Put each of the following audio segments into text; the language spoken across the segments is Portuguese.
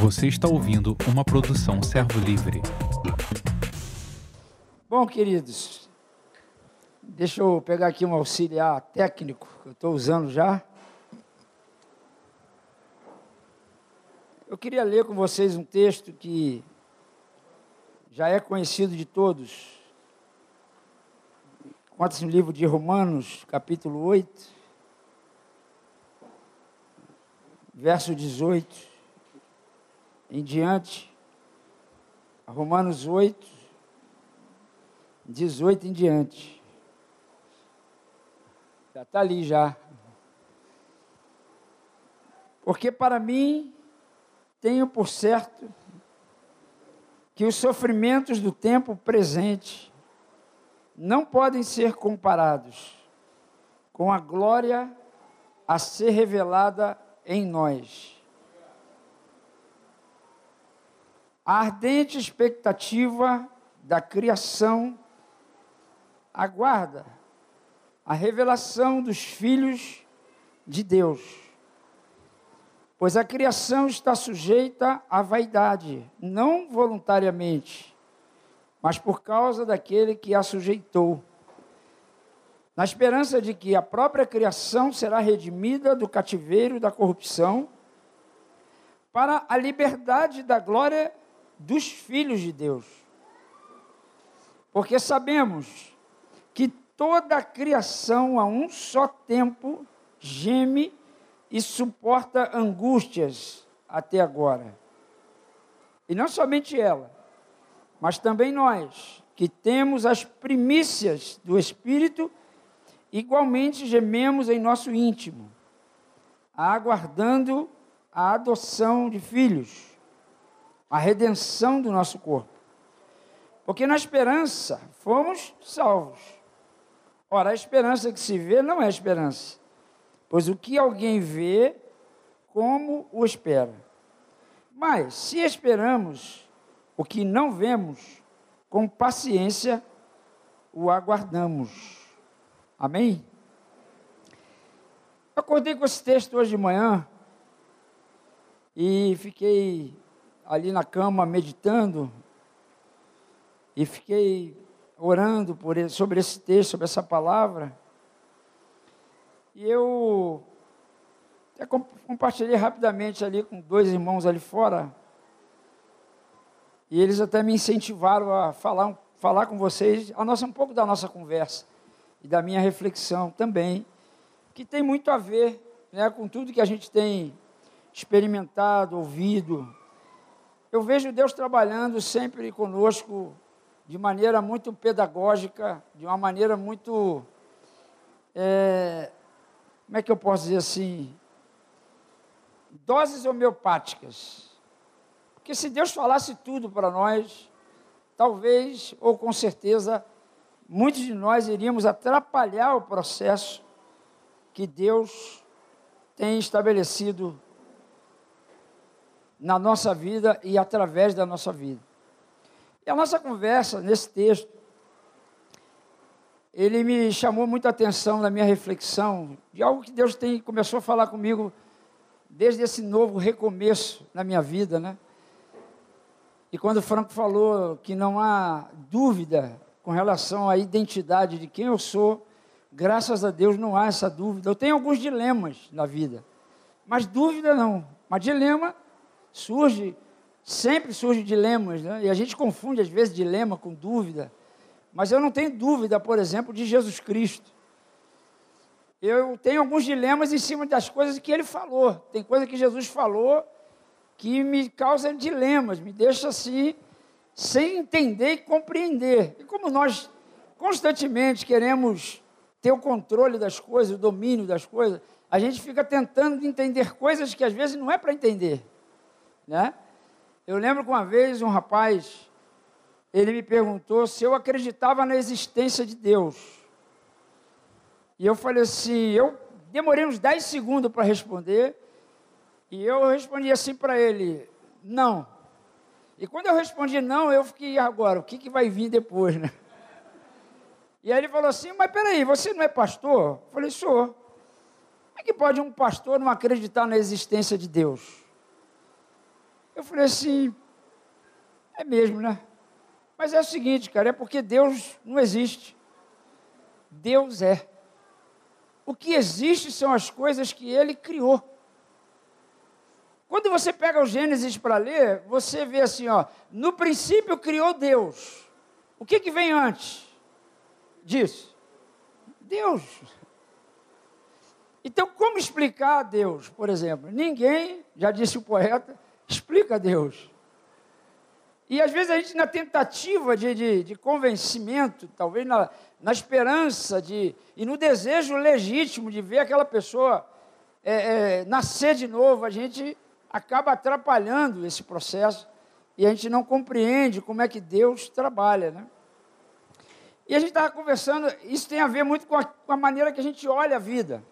Você está ouvindo uma produção Servo Livre. Bom, queridos, deixa eu pegar aqui um auxiliar técnico que eu estou usando já. Eu queria ler com vocês um texto que já é conhecido de todos. Conta-se no livro de Romanos, capítulo 8, verso 18 em diante. Romanos 8, 18 em diante. Já está ali já. Porque para mim, tenho por certo que os sofrimentos do tempo presente não podem ser comparados com a glória a ser revelada em nós. A ardente expectativa da criação aguarda a revelação dos filhos de Deus. Pois a criação está sujeita à vaidade, não voluntariamente, mas por causa daquele que a sujeitou. Na esperança de que a própria criação será redimida do cativeiro da corrupção, para a liberdade da glória dos filhos de Deus. Porque sabemos que toda a criação a um só tempo geme e suporta angústias até agora. E não somente ela, mas também nós, que temos as primícias do Espírito, igualmente gememos em nosso íntimo, aguardando a adoção de filhos a redenção do nosso corpo. Porque na esperança fomos salvos. Ora, a esperança que se vê não é esperança, pois o que alguém vê, como o espera. Mas se esperamos o que não vemos, com paciência o aguardamos. Amém? acordei com esse texto hoje de manhã e fiquei ali na cama meditando e fiquei orando por ele, sobre esse texto, sobre essa palavra. E eu até compartilhei rapidamente ali com dois irmãos ali fora. E eles até me incentivaram a falar, falar com vocês a nossa, um pouco da nossa conversa e da minha reflexão também, que tem muito a ver né, com tudo que a gente tem experimentado, ouvido, eu vejo Deus trabalhando sempre conosco de maneira muito pedagógica, de uma maneira muito. É, como é que eu posso dizer assim? Doses homeopáticas. Porque se Deus falasse tudo para nós, talvez, ou com certeza, muitos de nós iríamos atrapalhar o processo que Deus tem estabelecido na nossa vida e através da nossa vida. E a nossa conversa nesse texto, ele me chamou muita atenção na minha reflexão de algo que Deus tem começou a falar comigo desde esse novo recomeço na minha vida, né? E quando o Franco falou que não há dúvida com relação à identidade de quem eu sou, graças a Deus não há essa dúvida. Eu tenho alguns dilemas na vida, mas dúvida não. Mas dilema surge, sempre surge dilemas, né? e a gente confunde às vezes dilema com dúvida, mas eu não tenho dúvida, por exemplo, de Jesus Cristo. Eu tenho alguns dilemas em cima das coisas que ele falou. Tem coisa que Jesus falou que me causa dilemas, me deixa assim, sem entender e compreender. E como nós constantemente queremos ter o controle das coisas, o domínio das coisas, a gente fica tentando entender coisas que às vezes não é para entender. Né? Eu lembro que uma vez um rapaz, ele me perguntou se eu acreditava na existência de Deus. E eu falei assim, eu demorei uns 10 segundos para responder, e eu respondi assim para ele, não. E quando eu respondi não, eu fiquei, agora, o que, que vai vir depois, né? E aí ele falou assim, mas peraí, você não é pastor? Eu falei, sou. Como é que pode um pastor não acreditar na existência de Deus? Eu falei assim, é mesmo, né? Mas é o seguinte, cara, é porque Deus não existe. Deus é. O que existe são as coisas que ele criou. Quando você pega o Gênesis para ler, você vê assim, ó, no princípio criou Deus. O que, que vem antes disso? Deus. Então, como explicar a Deus, por exemplo? Ninguém, já disse o poeta, explica Deus. E às vezes a gente, na tentativa de, de, de convencimento, talvez na, na esperança de, e no desejo legítimo de ver aquela pessoa é, é, nascer de novo, a gente acaba atrapalhando esse processo e a gente não compreende como é que Deus trabalha. Né? E a gente estava conversando, isso tem a ver muito com a, com a maneira que a gente olha a vida,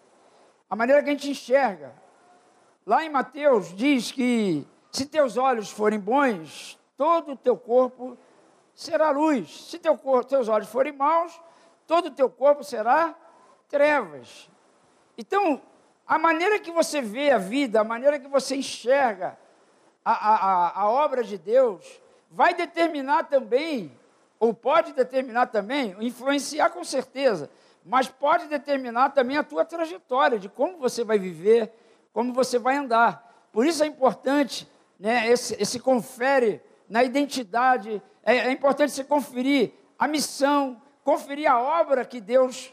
a maneira que a gente enxerga. Lá em Mateus diz que se teus olhos forem bons, todo o teu corpo será luz. Se teu teus olhos forem maus, todo o teu corpo será trevas. Então, a maneira que você vê a vida, a maneira que você enxerga a, a, a obra de Deus, vai determinar também, ou pode determinar também, influenciar com certeza, mas pode determinar também a tua trajetória, de como você vai viver, como você vai andar. Por isso é importante né, esse, esse confere na identidade. É, é importante você conferir a missão, conferir a obra que Deus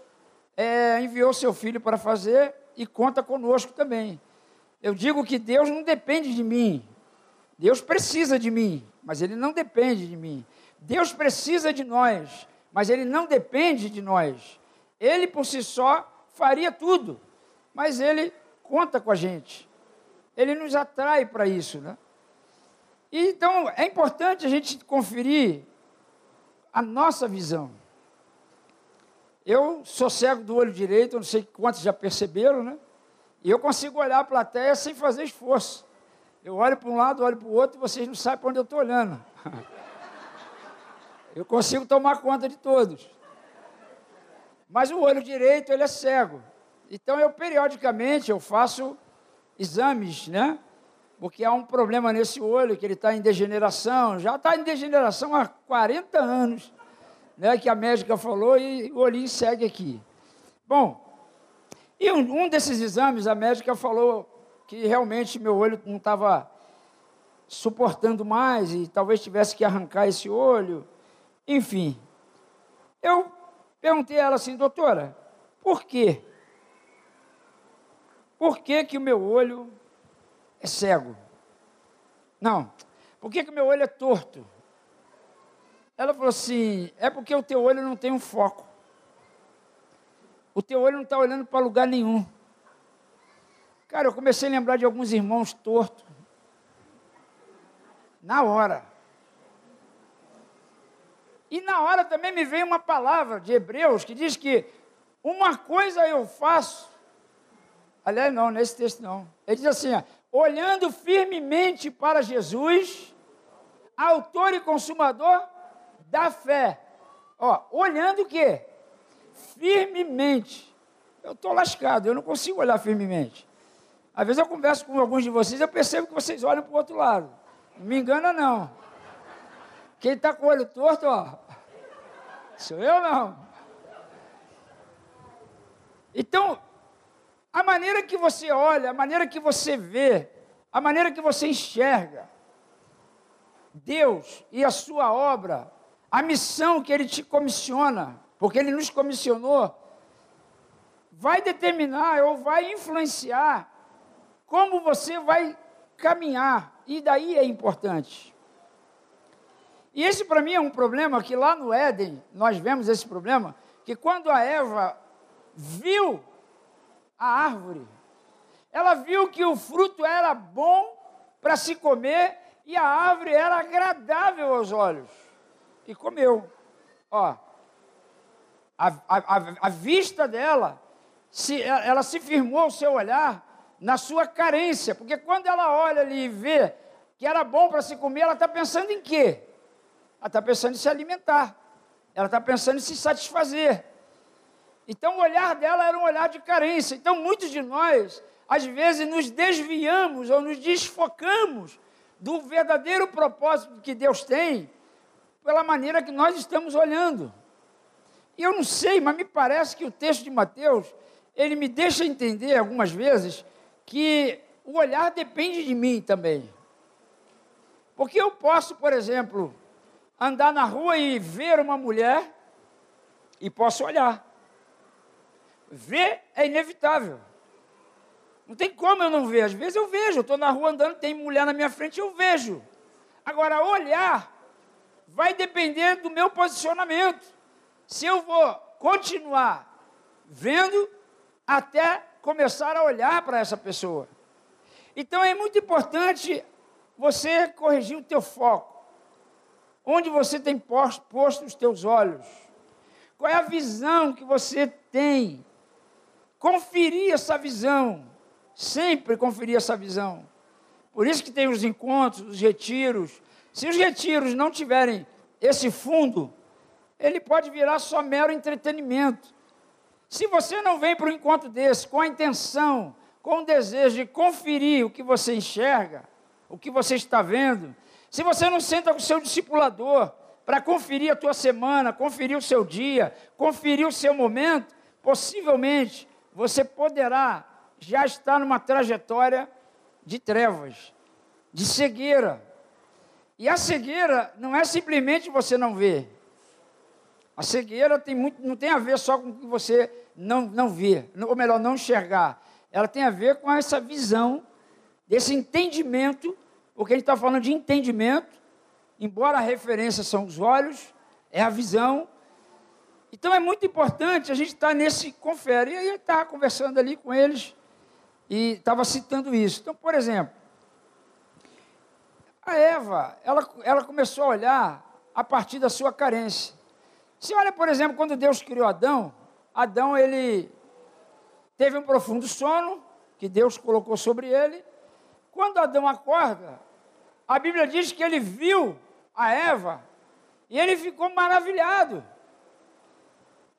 é, enviou seu filho para fazer e conta conosco também. Eu digo que Deus não depende de mim. Deus precisa de mim, mas Ele não depende de mim. Deus precisa de nós, mas Ele não depende de nós. Ele por si só faria tudo, mas Ele conta com a gente. Ele nos atrai para isso, né? Então é importante a gente conferir a nossa visão. Eu sou cego do olho direito, não sei quantos já perceberam, né? E eu consigo olhar a plateia sem fazer esforço. Eu olho para um lado, olho para o outro e vocês não sabem para onde eu estou olhando. Eu consigo tomar conta de todos. Mas o olho direito, ele é cego. Então eu periodicamente eu faço exames, né? Porque há um problema nesse olho, que ele está em degeneração, já está em degeneração há 40 anos, né, que a médica falou, e o olhinho segue aqui. Bom, e um, um desses exames, a médica falou que realmente meu olho não estava suportando mais, e talvez tivesse que arrancar esse olho, enfim. Eu perguntei a ela assim, doutora, por quê? Por que, que o meu olho é cego. Não. Por que, que o meu olho é torto? Ela falou assim: é porque o teu olho não tem um foco. O teu olho não está olhando para lugar nenhum. Cara, eu comecei a lembrar de alguns irmãos tortos. Na hora. E na hora também me veio uma palavra de Hebreus que diz que uma coisa eu faço. Aliás, não, nesse texto não. Ele diz assim: ó, olhando firmemente para Jesus, autor e consumador da fé. Ó, olhando o quê? Firmemente. Eu estou lascado, eu não consigo olhar firmemente. Às vezes eu converso com alguns de vocês, eu percebo que vocês olham para o outro lado. Não me engana, não. Quem está com o olho torto, ó, sou eu não. Então, a maneira que você olha, a maneira que você vê, a maneira que você enxerga Deus e a sua obra, a missão que Ele te comissiona, porque Ele nos comissionou, vai determinar ou vai influenciar como você vai caminhar, e daí é importante. E esse para mim é um problema que lá no Éden, nós vemos esse problema, que quando a Eva viu a árvore. Ela viu que o fruto era bom para se comer e a árvore era agradável aos olhos. E comeu. Ó, a, a, a vista dela, se, ela se firmou o seu olhar na sua carência, porque quando ela olha ali e vê que era bom para se comer, ela está pensando em quê? Ela está pensando em se alimentar, ela está pensando em se satisfazer. Então o olhar dela era um olhar de carência. Então muitos de nós, às vezes, nos desviamos ou nos desfocamos do verdadeiro propósito que Deus tem pela maneira que nós estamos olhando. E eu não sei, mas me parece que o texto de Mateus, ele me deixa entender algumas vezes que o olhar depende de mim também. Porque eu posso, por exemplo, andar na rua e ver uma mulher e posso olhar. Ver é inevitável. Não tem como eu não ver. Às vezes eu vejo, eu estou na rua andando, tem mulher na minha frente, eu vejo. Agora, olhar vai depender do meu posicionamento. Se eu vou continuar vendo até começar a olhar para essa pessoa. Então é muito importante você corrigir o teu foco. Onde você tem posto, posto os teus olhos? Qual é a visão que você tem? Conferir essa visão. Sempre conferir essa visão. Por isso que tem os encontros, os retiros. Se os retiros não tiverem esse fundo, ele pode virar só mero entretenimento. Se você não vem para um encontro desse com a intenção, com o desejo de conferir o que você enxerga, o que você está vendo, se você não senta com o seu discipulador para conferir a tua semana, conferir o seu dia, conferir o seu momento, possivelmente você poderá já estar numa trajetória de trevas, de cegueira. E a cegueira não é simplesmente você não ver. A cegueira tem muito, não tem a ver só com o que você não, não vê, ou melhor, não enxergar. Ela tem a ver com essa visão, desse entendimento porque a gente está falando de entendimento, embora a referência são os olhos, é a visão. Então é muito importante a gente estar tá nesse confere. E aí eu estava conversando ali com eles e estava citando isso. Então, por exemplo, a Eva, ela, ela começou a olhar a partir da sua carência. Se olha, por exemplo, quando Deus criou Adão, Adão ele teve um profundo sono que Deus colocou sobre ele. Quando Adão acorda, a Bíblia diz que ele viu a Eva e ele ficou maravilhado.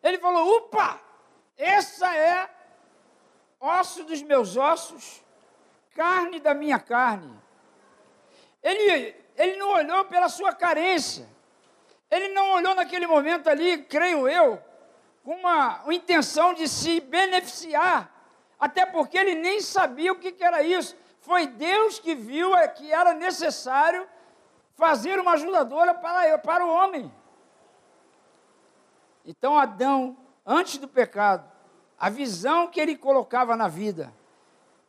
Ele falou: Upa, essa é osso dos meus ossos, carne da minha carne. Ele, ele não olhou pela sua carência. Ele não olhou naquele momento ali, creio eu, com uma, uma intenção de se beneficiar. Até porque ele nem sabia o que, que era isso. Foi Deus que viu que era necessário fazer uma ajudadora para, para o homem. Então, Adão, antes do pecado, a visão que ele colocava na vida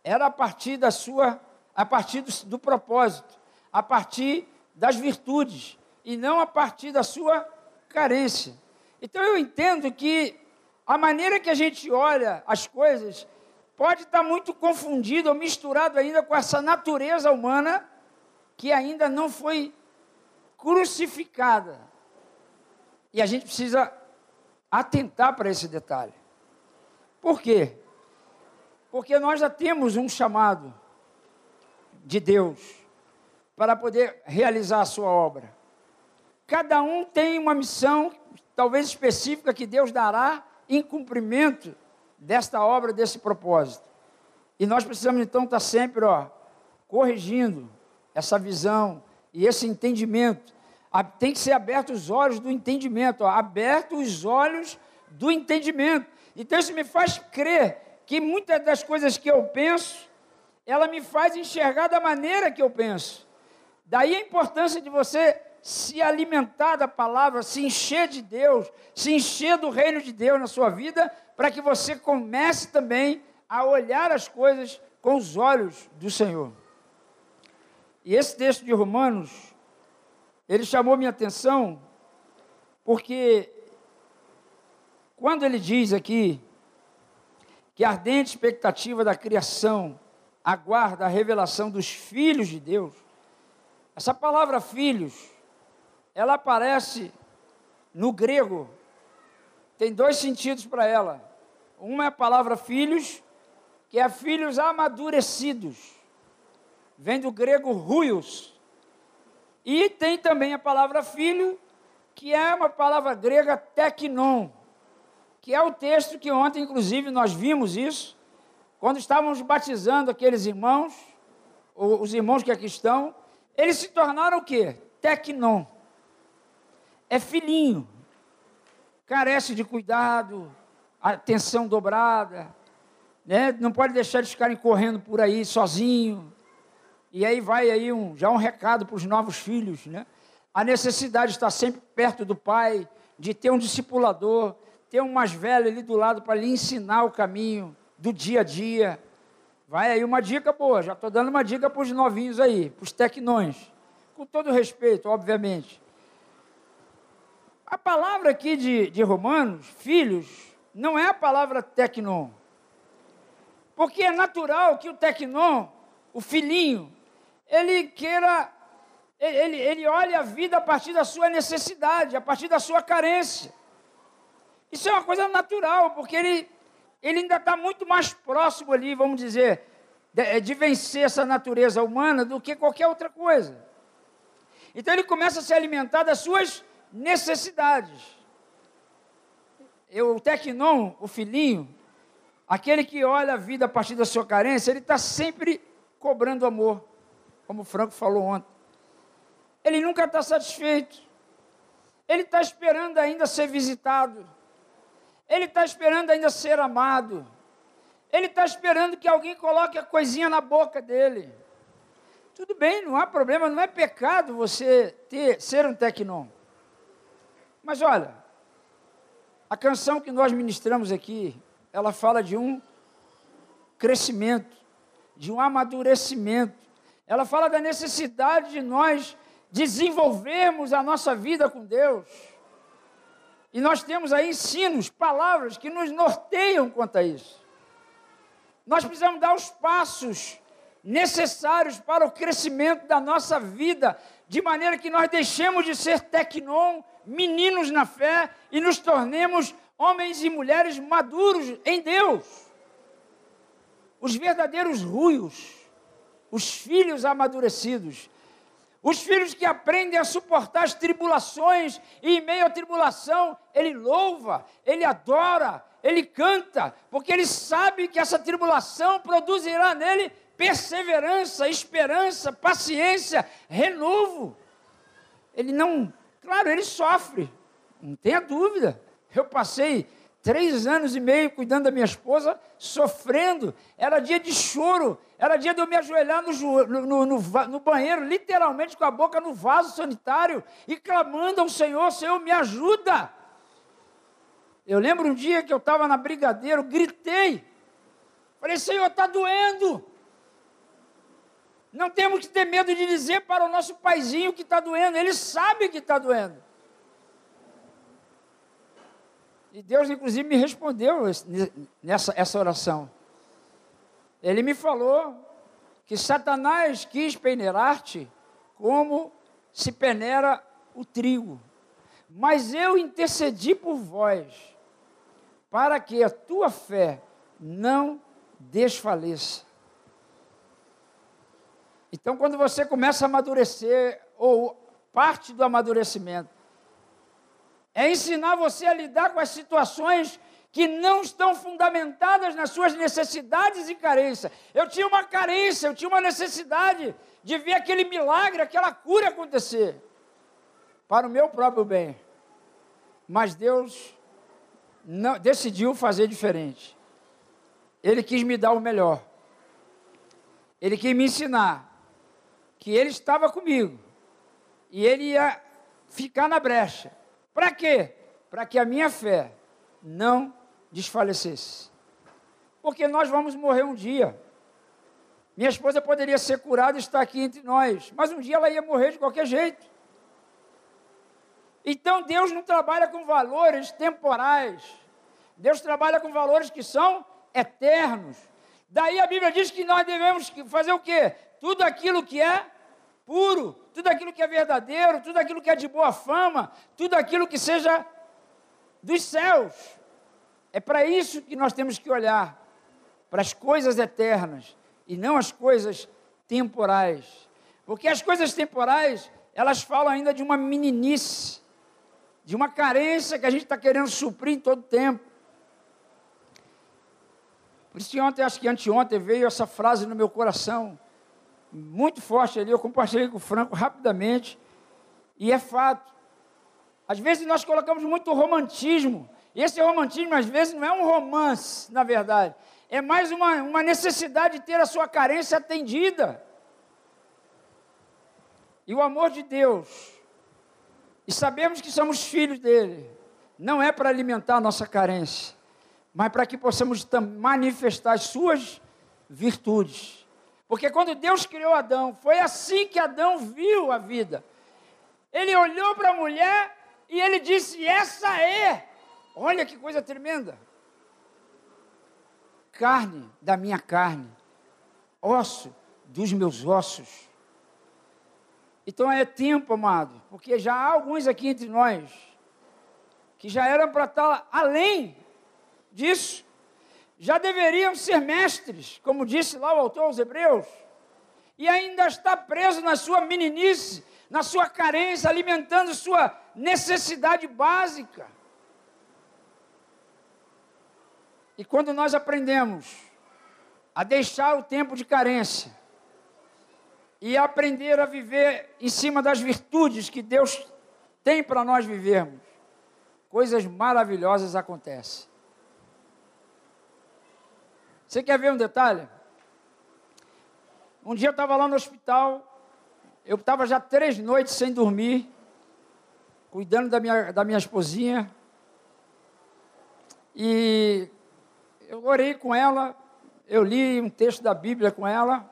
era a partir da sua, a partir do, do propósito, a partir das virtudes e não a partir da sua carência. Então eu entendo que a maneira que a gente olha as coisas pode estar muito confundido ou misturado ainda com essa natureza humana que ainda não foi crucificada. E a gente precisa atentar para esse detalhe. Por quê? Porque nós já temos um chamado de Deus para poder realizar a sua obra. Cada um tem uma missão, talvez específica, que Deus dará em cumprimento desta obra, desse propósito. E nós precisamos então estar sempre ó, corrigindo essa visão e esse entendimento. Tem que ser abertos os olhos do entendimento, ó, abertos os olhos do entendimento. Então isso me faz crer que muitas das coisas que eu penso, ela me faz enxergar da maneira que eu penso. Daí a importância de você se alimentar da palavra, se encher de Deus, se encher do reino de Deus na sua vida, para que você comece também a olhar as coisas com os olhos do Senhor. E esse texto de Romanos, ele chamou minha atenção, porque quando ele diz aqui que a ardente expectativa da criação aguarda a revelação dos filhos de Deus, essa palavra filhos, ela aparece no grego, tem dois sentidos para ela. Uma é a palavra filhos, que é filhos amadurecidos. Vem do grego ruios. E tem também a palavra filho, que é uma palavra grega teknon, que é o texto que ontem, inclusive, nós vimos isso, quando estávamos batizando aqueles irmãos, os irmãos que aqui estão, eles se tornaram o quê? Tecnon. É filhinho. Carece de cuidado, atenção dobrada, né? não pode deixar eles ficarem correndo por aí sozinho. E aí vai aí um, já um recado para os novos filhos, né? A necessidade de estar sempre perto do pai, de ter um discipulador, ter um mais velho ali do lado para lhe ensinar o caminho do dia a dia. Vai aí uma dica boa, já estou dando uma dica para os novinhos aí, para os tecnões. Com todo respeito, obviamente. A palavra aqui de, de Romanos, filhos, não é a palavra tecnon. Porque é natural que o tecnon, o filhinho, ele queira, ele, ele olhe a vida a partir da sua necessidade, a partir da sua carência. Isso é uma coisa natural, porque ele, ele ainda está muito mais próximo ali, vamos dizer, de, de vencer essa natureza humana do que qualquer outra coisa. Então ele começa a se alimentar das suas necessidades. Eu, o tecnon, o filhinho, aquele que olha a vida a partir da sua carência, ele está sempre cobrando amor, como o Franco falou ontem. Ele nunca está satisfeito. Ele está esperando ainda ser visitado. Ele está esperando ainda ser amado. Ele está esperando que alguém coloque a coisinha na boca dele. Tudo bem, não há problema, não é pecado você ter, ser um tecnon. Mas olha, a canção que nós ministramos aqui, ela fala de um crescimento, de um amadurecimento. Ela fala da necessidade de nós desenvolvermos a nossa vida com Deus. E nós temos aí ensinos, palavras que nos norteiam quanto a isso. Nós precisamos dar os passos necessários para o crescimento da nossa vida, de maneira que nós deixemos de ser tecnon, meninos na fé, e nos tornemos homens e mulheres maduros em Deus. Os verdadeiros ruios, os filhos amadurecidos, os filhos que aprendem a suportar as tribulações, e em meio à tribulação, ele louva, ele adora, ele canta, porque ele sabe que essa tribulação produzirá nele perseverança, esperança, paciência, renovo. Ele não, claro, ele sofre, não tenha dúvida. Eu passei três anos e meio cuidando da minha esposa, sofrendo. Era dia de choro, era dia de eu me ajoelhar no, no, no, no, banheiro, literalmente com a boca no vaso sanitário e clamando ao Senhor: Senhor, me ajuda. Eu lembro um dia que eu estava na brigadeiro, gritei. Falei, Senhor, está doendo. Não temos que ter medo de dizer para o nosso paizinho que está doendo, ele sabe que está doendo. E Deus, inclusive, me respondeu nessa essa oração. Ele me falou que Satanás quis peneirar-te como se peneira o trigo. Mas eu intercedi por vós, para que a tua fé não desfaleça. Então, quando você começa a amadurecer, ou parte do amadurecimento, é ensinar você a lidar com as situações que não estão fundamentadas nas suas necessidades e carências. Eu tinha uma carência, eu tinha uma necessidade de ver aquele milagre, aquela cura acontecer, para o meu próprio bem. Mas Deus não, decidiu fazer diferente. Ele quis me dar o melhor. Ele quis me ensinar que ele estava comigo e ele ia ficar na brecha. Para quê? Para que a minha fé não desfalecesse. Porque nós vamos morrer um dia. Minha esposa poderia ser curada e estar aqui entre nós, mas um dia ela ia morrer de qualquer jeito. Então Deus não trabalha com valores temporais. Deus trabalha com valores que são eternos. Daí a Bíblia diz que nós devemos fazer o quê? tudo aquilo que é puro, tudo aquilo que é verdadeiro, tudo aquilo que é de boa fama, tudo aquilo que seja dos céus. É para isso que nós temos que olhar, para as coisas eternas e não as coisas temporais. Porque as coisas temporais, elas falam ainda de uma meninice, de uma carência que a gente está querendo suprir em todo tempo. Por isso que ontem, acho que anteontem, veio essa frase no meu coração muito forte ali. Eu compartilhei com o Franco rapidamente. E é fato. Às vezes nós colocamos muito romantismo. E esse romantismo, às vezes, não é um romance, na verdade. É mais uma, uma necessidade de ter a sua carência atendida. E o amor de Deus, e sabemos que somos filhos dele, não é para alimentar a nossa carência, mas para que possamos manifestar as suas virtudes. Porque quando Deus criou Adão, foi assim que Adão viu a vida. Ele olhou para a mulher e ele disse: Essa é. Olha que coisa tremenda. Carne da minha carne, osso dos meus ossos. Então é tempo, amado, porque já há alguns aqui entre nós que já eram para estar além disso, já deveriam ser mestres, como disse lá o autor aos Hebreus, e ainda está preso na sua meninice, na sua carência, alimentando sua necessidade básica. E quando nós aprendemos a deixar o tempo de carência, e aprender a viver em cima das virtudes que Deus tem para nós vivermos, coisas maravilhosas acontecem. Você quer ver um detalhe? Um dia eu estava lá no hospital, eu estava já três noites sem dormir, cuidando da minha, da minha esposinha, e eu orei com ela, eu li um texto da Bíblia com ela,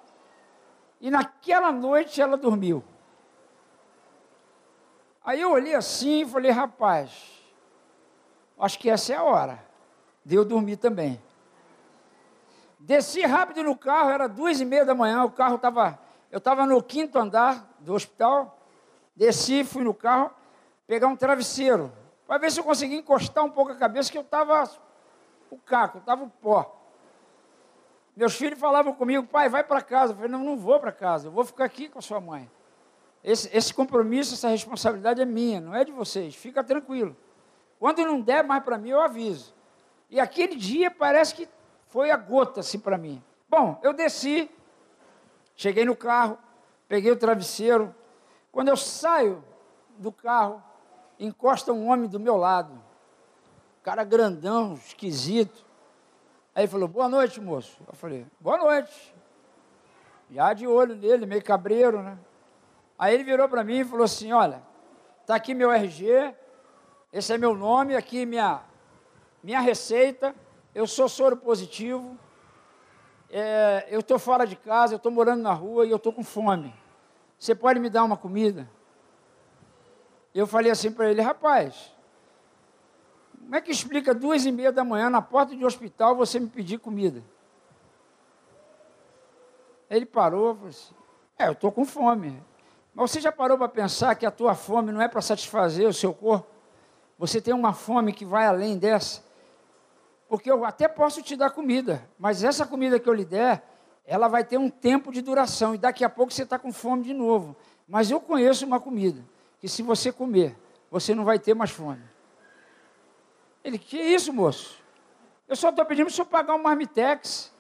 e naquela noite ela dormiu. Aí eu olhei assim e falei, rapaz, acho que essa é a hora de eu dormir também. Desci rápido no carro, era duas e meia da manhã, o carro estava. Eu estava no quinto andar do hospital, desci, fui no carro, pegar um travesseiro, para ver se eu conseguia encostar um pouco a cabeça, que eu estava o caco, estava o pó. Meus filhos falavam comigo, pai, vai para casa. Eu falei, não, não vou para casa, eu vou ficar aqui com a sua mãe. Esse, esse compromisso, essa responsabilidade é minha, não é de vocês. Fica tranquilo. Quando não der mais para mim, eu aviso. E aquele dia parece que foi a gota assim para mim. Bom, eu desci, cheguei no carro, peguei o travesseiro. Quando eu saio do carro, encosta um homem do meu lado. Cara grandão, esquisito. Aí ele falou, boa noite, moço. Eu falei, boa noite. Já de olho nele, meio cabreiro, né? Aí ele virou para mim e falou assim, olha, tá aqui meu RG, esse é meu nome, aqui minha, minha receita, eu sou soro positivo, é, eu estou fora de casa, eu estou morando na rua e eu estou com fome. Você pode me dar uma comida? Eu falei assim para ele, rapaz, como é que explica duas e meia da manhã na porta de um hospital você me pedir comida? Ele parou falou assim: É, eu estou com fome. Mas você já parou para pensar que a tua fome não é para satisfazer o seu corpo? Você tem uma fome que vai além dessa? Porque eu até posso te dar comida, mas essa comida que eu lhe der, ela vai ter um tempo de duração e daqui a pouco você está com fome de novo. Mas eu conheço uma comida que se você comer, você não vai ter mais fome. Ele, que isso, moço? Eu só estou pedindo para o senhor pagar um marmitex.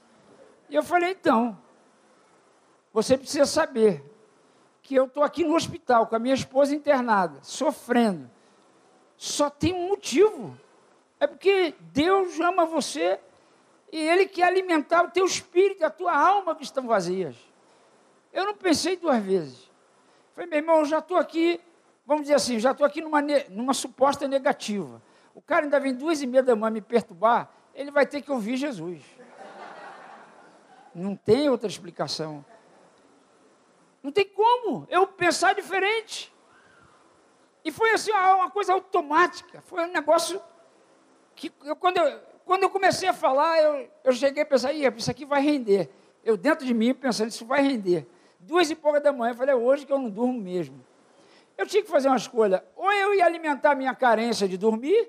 E eu falei, então, você precisa saber que eu estou aqui no hospital com a minha esposa internada, sofrendo. Só tem um motivo. É porque Deus ama você e Ele quer alimentar o teu espírito a tua alma que estão vazias. Eu não pensei duas vezes. Falei, meu irmão, eu já estou aqui, vamos dizer assim, já estou aqui numa, numa suposta negativa o cara ainda vem duas e meia da manhã me perturbar, ele vai ter que ouvir Jesus. Não tem outra explicação. Não tem como eu pensar diferente. E foi assim, uma coisa automática. Foi um negócio que eu, quando, eu, quando eu comecei a falar, eu, eu cheguei a pensar, isso aqui vai render. Eu dentro de mim pensando, isso vai render. Duas e pouca da manhã, eu falei, é hoje que eu não durmo mesmo. Eu tinha que fazer uma escolha. Ou eu ia alimentar minha carência de dormir,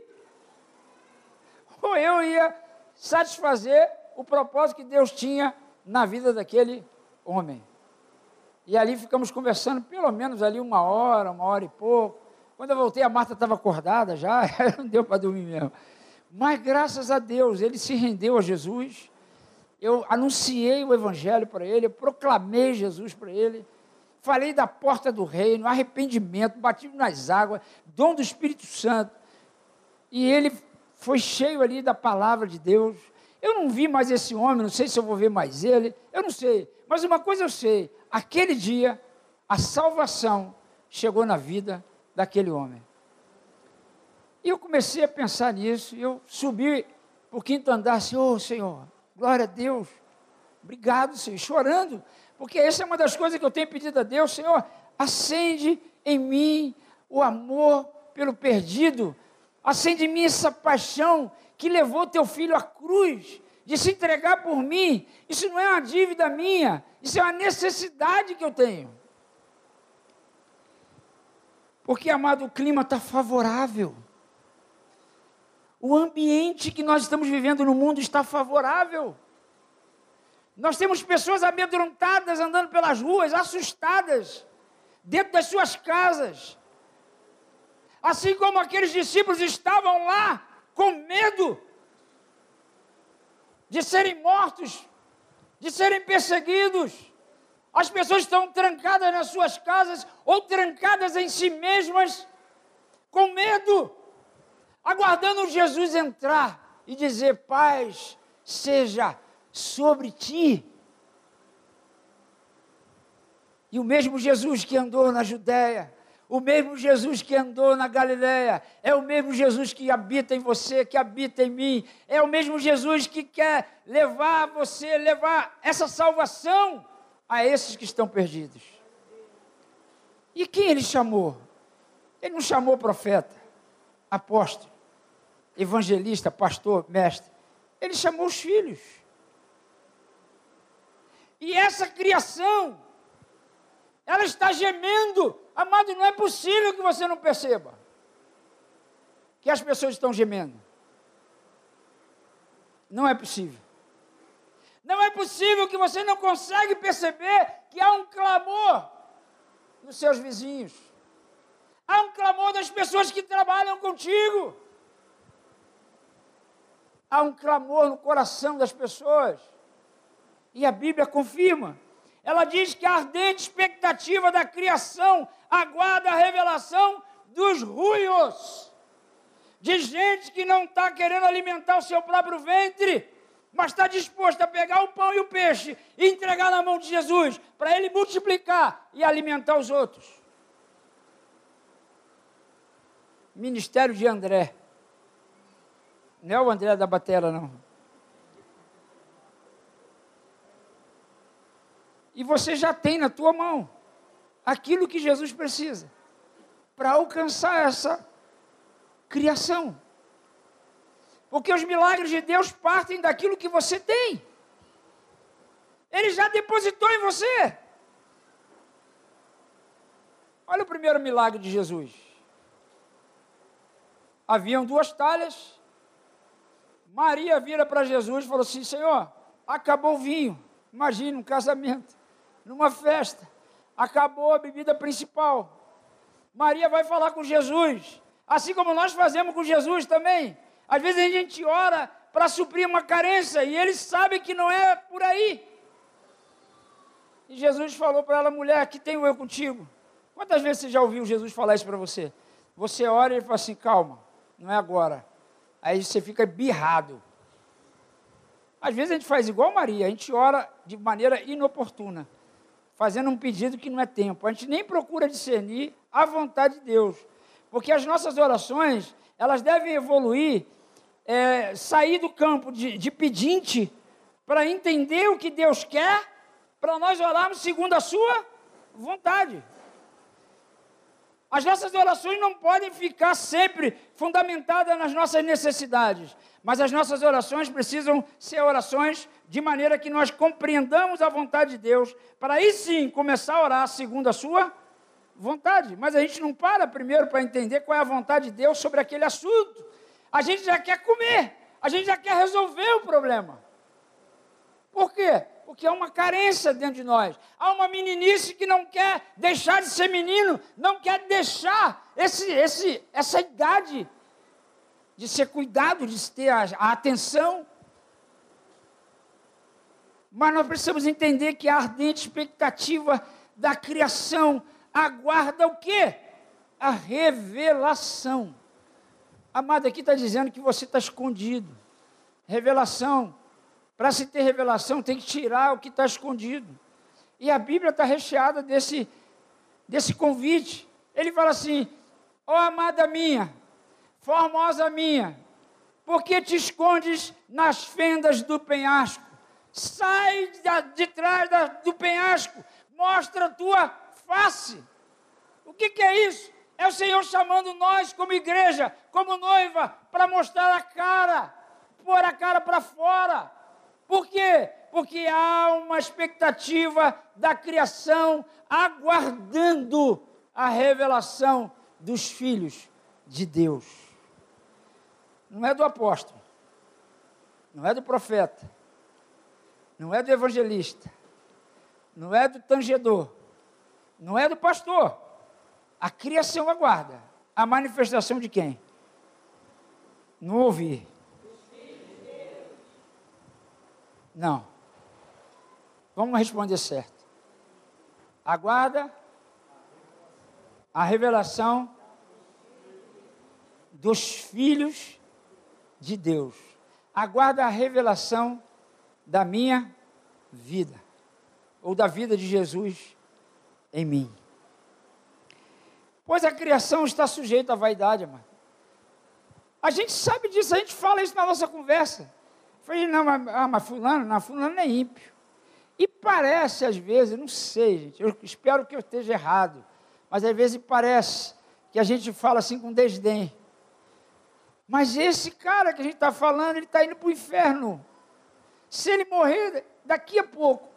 ou eu ia satisfazer o propósito que Deus tinha na vida daquele homem. E ali ficamos conversando pelo menos ali uma hora, uma hora e pouco. Quando eu voltei, a Marta estava acordada já, não deu para dormir mesmo. Mas graças a Deus, ele se rendeu a Jesus eu anunciei o Evangelho para ele, eu proclamei Jesus para ele, falei da porta do reino, arrependimento, batismo nas águas, dom do Espírito Santo. E ele foi cheio ali da palavra de Deus. Eu não vi mais esse homem, não sei se eu vou ver mais ele, eu não sei. Mas uma coisa eu sei: aquele dia, a salvação chegou na vida daquele homem. E eu comecei a pensar nisso, e eu subi para o quinto andar, assim, oh, Senhor, glória a Deus, obrigado, Senhor, chorando, porque essa é uma das coisas que eu tenho pedido a Deus, Senhor, acende em mim o amor pelo perdido, acende em mim essa paixão que levou teu filho à cruz, de se entregar por mim. Isso não é uma dívida minha, isso é uma necessidade que eu tenho. Porque, amado, o clima está favorável. O ambiente que nós estamos vivendo no mundo está favorável. Nós temos pessoas amedrontadas andando pelas ruas, assustadas, dentro das suas casas. Assim como aqueles discípulos estavam lá com medo de serem mortos, de serem perseguidos. As pessoas estão trancadas nas suas casas ou trancadas em si mesmas, com medo, aguardando Jesus entrar e dizer: Paz seja sobre ti. E o mesmo Jesus que andou na Judéia, o mesmo Jesus que andou na Galiléia, é o mesmo Jesus que habita em você, que habita em mim, é o mesmo Jesus que quer levar você, levar essa salvação a esses que estão perdidos. E quem ele chamou? Ele não chamou profeta, apóstolo, evangelista, pastor, mestre. Ele chamou os filhos. E essa criação, ela está gemendo. Amado, não é possível que você não perceba que as pessoas estão gemendo. Não é possível. Não é possível que você não consegue perceber que há um clamor nos seus vizinhos. Há um clamor das pessoas que trabalham contigo. Há um clamor no coração das pessoas. E a Bíblia confirma. Ela diz que a ardente expectativa da criação aguarda a revelação dos ruios. De gente que não está querendo alimentar o seu próprio ventre mas está disposto a pegar o pão e o peixe e entregar na mão de Jesus, para ele multiplicar e alimentar os outros. Ministério de André. Não é o André da Batera, não. E você já tem na tua mão aquilo que Jesus precisa para alcançar essa criação. Porque os milagres de Deus partem daquilo que você tem. Ele já depositou em você. Olha o primeiro milagre de Jesus. Haviam duas talhas. Maria vira para Jesus e falou assim: Senhor, acabou o vinho. Imagine um casamento, numa festa. Acabou a bebida principal. Maria vai falar com Jesus. Assim como nós fazemos com Jesus também. Às vezes a gente ora para suprir uma carência e ele sabe que não é por aí. E Jesus falou para ela, mulher, que tenho eu contigo? Quantas vezes você já ouviu Jesus falar isso para você? Você ora e ele fala assim, calma, não é agora. Aí você fica birrado. Às vezes a gente faz igual Maria, a gente ora de maneira inoportuna, fazendo um pedido que não é tempo. A gente nem procura discernir a vontade de Deus, porque as nossas orações, elas devem evoluir é, sair do campo de, de pedinte para entender o que Deus quer, para nós orarmos segundo a sua vontade. As nossas orações não podem ficar sempre fundamentadas nas nossas necessidades, mas as nossas orações precisam ser orações de maneira que nós compreendamos a vontade de Deus, para aí sim começar a orar segundo a sua vontade. Mas a gente não para primeiro para entender qual é a vontade de Deus sobre aquele assunto a gente já quer comer, a gente já quer resolver o problema. Por quê? Porque há uma carência dentro de nós. Há uma meninice que não quer deixar de ser menino, não quer deixar esse, esse, essa idade de ser cuidado, de ter a, a atenção. Mas nós precisamos entender que a ardente expectativa da criação aguarda o quê? A revelação. Amado, aqui está dizendo que você está escondido. Revelação. Para se ter revelação, tem que tirar o que está escondido. E a Bíblia está recheada desse, desse convite. Ele fala assim: Ó oh, amada minha, formosa minha, por que te escondes nas fendas do penhasco? Sai de, trás da, do penhasco, mostra a tua face. O que, que é isso? É o Senhor chamando nós, como igreja, como noiva, para mostrar a cara, pôr a cara para fora. Por quê? Porque há uma expectativa da criação aguardando a revelação dos filhos de Deus. Não é do apóstolo, não é do profeta, não é do evangelista, não é do tangedor, não é do pastor. A criação aguarda. A manifestação de quem? Não ouvi. Não. Vamos responder certo. Aguarda a revelação dos filhos de Deus. Aguarda a revelação da minha vida, ou da vida de Jesus em mim. Pois a criação está sujeita à vaidade, mano. A gente sabe disso, a gente fala isso na nossa conversa. Falei, não, mas, ah, mas fulano, não, fulano é ímpio. E parece, às vezes, não sei, gente, eu espero que eu esteja errado, mas às vezes parece que a gente fala assim com desdém. Mas esse cara que a gente está falando, ele está indo para o inferno. Se ele morrer daqui a pouco,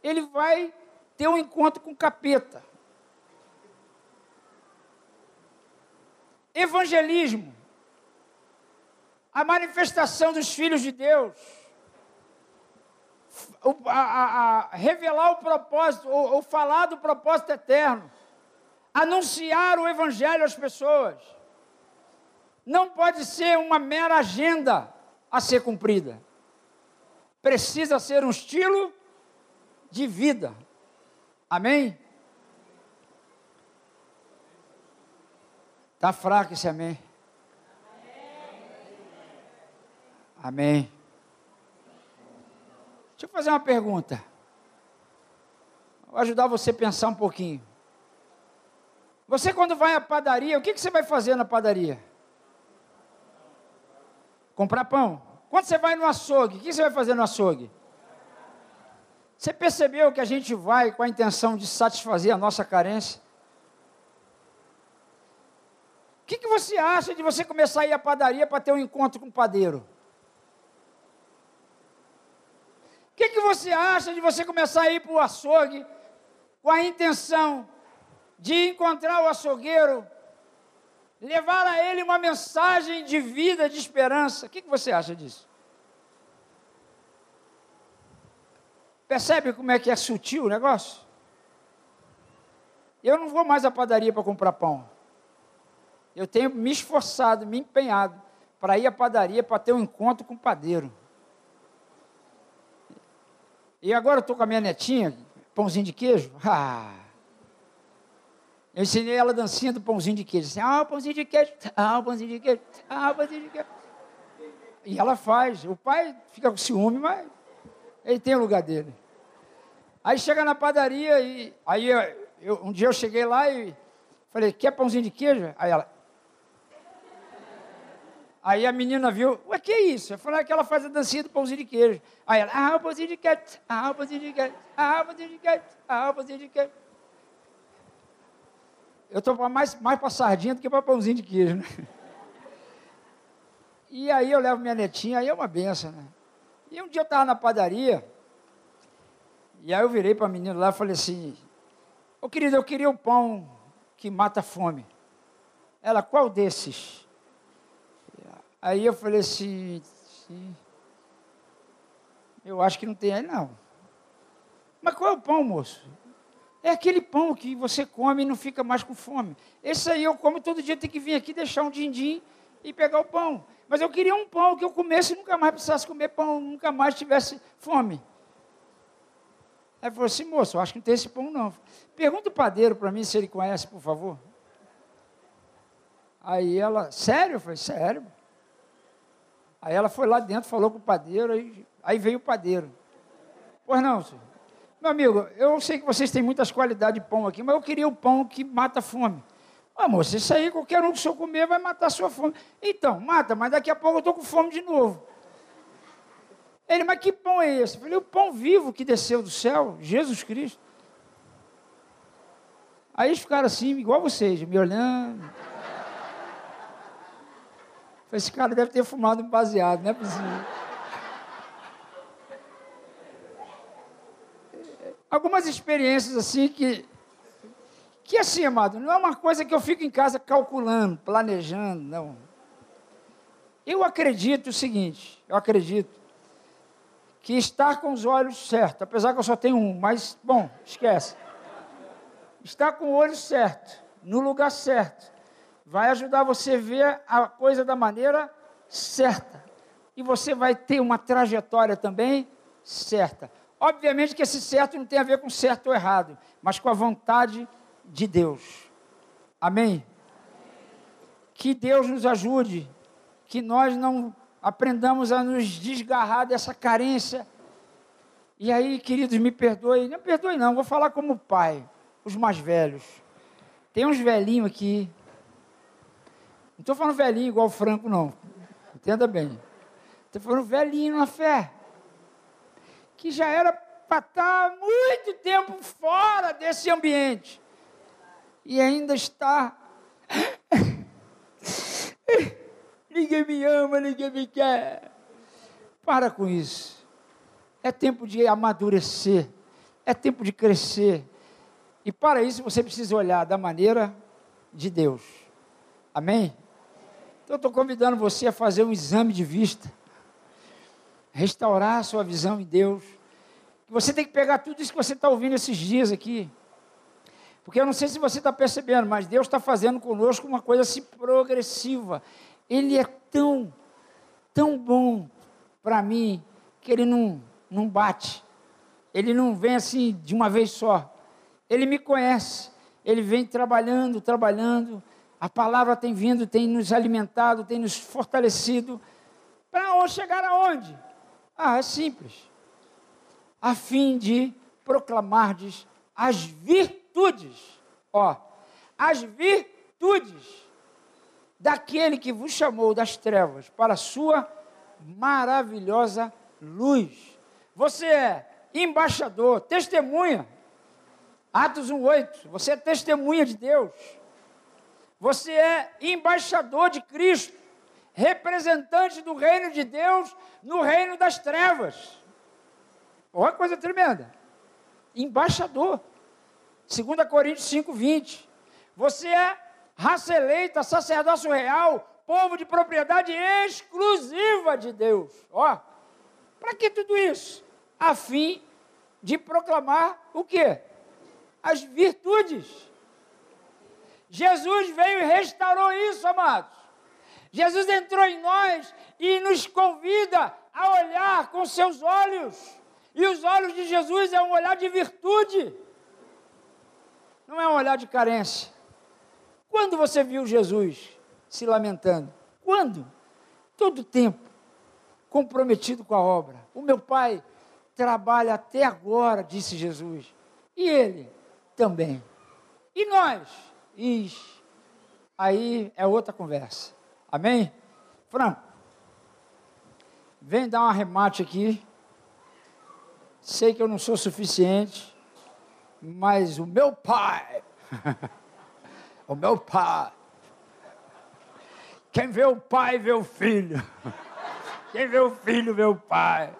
ele vai ter um encontro com o capeta. Evangelismo. A manifestação dos filhos de Deus. O, a, a, revelar o propósito, ou, ou falar do propósito eterno. Anunciar o Evangelho às pessoas não pode ser uma mera agenda a ser cumprida. Precisa ser um estilo de vida. Amém? Está fraco esse amém? Amém. Deixa eu fazer uma pergunta. Vou ajudar você a pensar um pouquinho. Você, quando vai à padaria, o que, você vai fazer na padaria? Comprar pão. Quando você vai no açougue, o que você vai fazer no açougue? Você percebeu que a gente vai com a intenção de satisfazer a nossa carência? O que você acha de você começar a ir à padaria para ter um encontro com o padeiro? O que, que você acha de você começar a ir para o açougue com a intenção de encontrar o açougueiro levar a ele uma mensagem de vida, de esperança. O que, você acha disso? Percebe como é que é sutil o negócio? Eu não vou mais à padaria para comprar pão. Eu tenho me esforçado, me empenhado para ir à padaria para ter um encontro com o padeiro. E agora eu estou com a minha netinha, pãozinho de queijo. Ah! Eu ensinei ela a dancinha do pãozinho de queijo. Assim, ah, pãozinho de queijo, ah, pãozinho de queijo, ah, pãozinho de queijo. E ela faz. O pai fica com ciúme, mas ele tem o lugar dele. Aí chega na padaria e aí eu, um dia eu cheguei lá e falei, quer pãozinho de queijo? Aí ela. Aí a menina viu, ué, que é isso? Eu falei ah, que ela faz a dancinha do pãozinho de queijo. Aí ela, ah, o pãozinho de queijo, ah, o pãozinho de queijo, ah, o pãozinho de queijo, ah, o pãozinho de queijo. Eu estou mais, mais para sardinha do que para pãozinho de queijo, né? E aí eu levo minha netinha, aí é uma benção, né? E um dia eu estava na padaria, e aí eu virei para a menina lá e falei assim, ô querido, eu queria o um pão que mata a fome. Ela, qual desses? Aí eu falei assim, sim. eu acho que não tem aí não. Mas qual é o pão, moço? É aquele pão que você come e não fica mais com fome. Esse aí eu como todo dia, tem que vir aqui deixar um din-din e pegar o pão. Mas eu queria um pão que eu comesse e nunca mais precisasse comer pão, nunca mais tivesse fome. Aí falou assim, moço, eu acho que não tem esse pão não. Pergunta o padeiro para mim se ele conhece, por favor. Aí ela, sério? Eu falei, sério. Aí ela foi lá dentro, falou com o padeiro, aí, aí veio o padeiro. Pois não, senhor. Meu amigo, eu sei que vocês têm muitas qualidades de pão aqui, mas eu queria o pão que mata a fome. Ah, moça, isso aí qualquer um que o senhor comer vai matar a sua fome. Então, mata, mas daqui a pouco eu estou com fome de novo. Ele, mas que pão é esse? Eu falei, o pão vivo que desceu do céu, Jesus Cristo. Aí eles ficaram assim, igual vocês, me olhando. Esse cara deve ter fumado um baseado, não é possível. Algumas experiências assim que, que assim, amado, não é uma coisa que eu fico em casa calculando, planejando, não. Eu acredito o seguinte, eu acredito que estar com os olhos certos, apesar que eu só tenho um, mas, bom, esquece. Estar com o olho certo, no lugar certo, vai ajudar você a ver a coisa da maneira certa. E você vai ter uma trajetória também certa. Obviamente que esse certo não tem a ver com certo ou errado, mas com a vontade de Deus. Amém? Que Deus nos ajude, que nós não aprendamos a nos desgarrar dessa carência. E aí, queridos, me perdoem, não perdoe não, vou falar como pai, os mais velhos. Tem uns velhinhos aqui não estou falando velhinho igual o Franco, não. Entenda bem. Estou falando velhinho na fé. Que já era para estar tá muito tempo fora desse ambiente. E ainda está. ninguém me ama, ninguém me quer. Para com isso. É tempo de amadurecer. É tempo de crescer. E para isso você precisa olhar da maneira de Deus. Amém? Então, estou convidando você a fazer um exame de vista, restaurar a sua visão em Deus. Você tem que pegar tudo isso que você está ouvindo esses dias aqui. Porque eu não sei se você está percebendo, mas Deus está fazendo conosco uma coisa assim progressiva. Ele é tão, tão bom para mim que ele não, não bate. Ele não vem assim de uma vez só. Ele me conhece. Ele vem trabalhando, trabalhando. A palavra tem vindo, tem nos alimentado, tem nos fortalecido. Para chegar aonde? Ah, é simples. A fim de proclamardes as virtudes. Ó, as virtudes daquele que vos chamou das trevas para a sua maravilhosa luz. Você é embaixador, testemunha. Atos 1:8. Você é testemunha de Deus. Você é embaixador de Cristo, representante do reino de Deus no reino das trevas. Olha coisa tremenda. Embaixador. 2 Coríntios 5, 20. Você é raça eleita, sacerdócio real, povo de propriedade exclusiva de Deus. Ó, para que tudo isso? A fim de proclamar o quê? As virtudes Jesus veio e restaurou isso, amados. Jesus entrou em nós e nos convida a olhar com seus olhos. E os olhos de Jesus é um olhar de virtude, não é um olhar de carência. Quando você viu Jesus se lamentando? Quando? Todo tempo, comprometido com a obra. O meu pai trabalha até agora, disse Jesus. E ele também. E nós? Ixi, aí é outra conversa. Amém? Franco, vem dar um arremate aqui. Sei que eu não sou suficiente, mas o meu pai, o meu pai, quem vê o pai vê o filho, quem vê o filho vê o pai.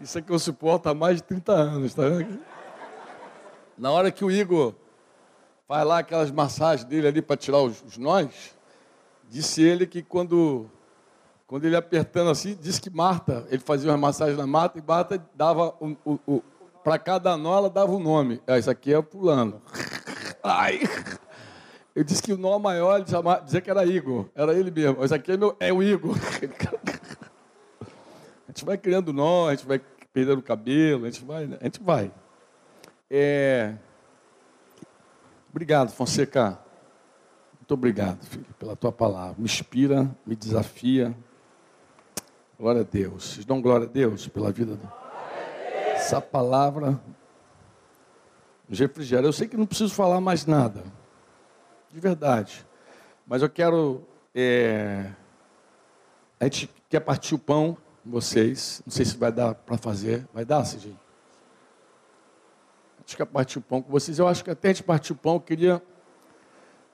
Isso aqui eu suporto há mais de 30 anos, tá vendo? Na hora que o Igor faz lá aquelas massagens dele ali para tirar os, os nós, disse ele que quando, quando ele apertando assim, disse que Marta, ele fazia uma massagem na Marta e Marta dava o, o, o para cada nó ela dava o um nome. Ah, isso aqui é pulando. Ai. Eu disse que o nó maior, ele chamava, dizia que era Igor. Era ele mesmo. Isso aqui é, meu, é o Igor. gente vai criando nó, a gente vai perdendo o cabelo, a gente vai. A gente vai. É... Obrigado, Fonseca. Muito obrigado, filho, pela tua palavra. Me inspira, me desafia. Glória a Deus. Vocês dão glória a Deus pela vida do... Essa palavra nos refrigera. Eu sei que não preciso falar mais nada. De verdade. Mas eu quero. É... A gente quer partir o pão vocês. Não sei se vai dar para fazer. Vai dar, CG? Gente quer partir o pão com vocês. Eu acho que até a partir o pão, eu queria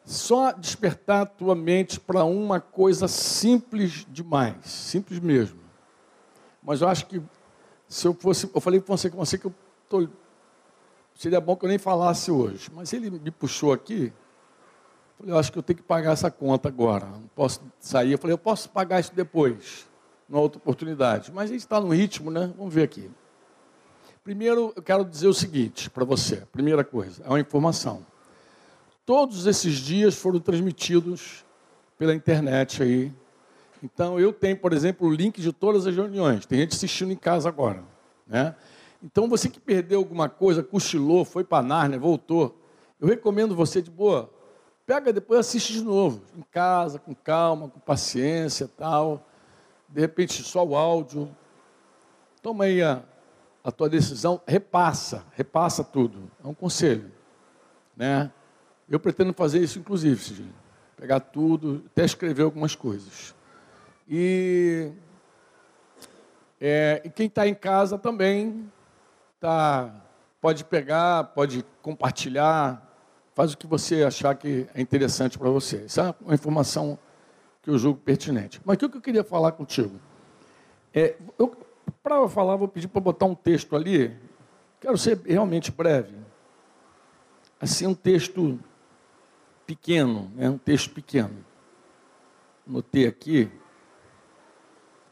só despertar a tua mente para uma coisa simples demais, simples mesmo. Mas eu acho que se eu fosse, eu falei para você que você que eu tô, seria bom que eu nem falasse hoje, mas ele me puxou aqui. Eu falei, eu acho que eu tenho que pagar essa conta agora. Não posso sair. Eu falei, eu posso pagar isso depois, numa outra oportunidade. Mas a gente está no ritmo, né? Vamos ver aqui. Primeiro, eu quero dizer o seguinte para você. Primeira coisa, é uma informação. Todos esses dias foram transmitidos pela internet aí. Então eu tenho, por exemplo, o link de todas as reuniões. Tem gente assistindo em casa agora, né? Então você que perdeu alguma coisa, cochilou, foi para Nárnia, voltou, eu recomendo você de boa, pega depois assiste de novo, em casa, com calma, com paciência, tal. De repente só o áudio. Toma aí a, a tua decisão, repassa, repassa tudo. É um conselho, né? Eu pretendo fazer isso, inclusive, Cidinho. Pegar tudo, até escrever algumas coisas. E, é, e quem está em casa também tá, pode pegar, pode compartilhar, faz o que você achar que é interessante para você. Isso é uma informação que eu julgo pertinente. Mas o que eu queria falar contigo? É, para eu falar, vou pedir para botar um texto ali. Quero ser realmente breve. Assim, um texto pequeno, né? um texto pequeno. Notei aqui.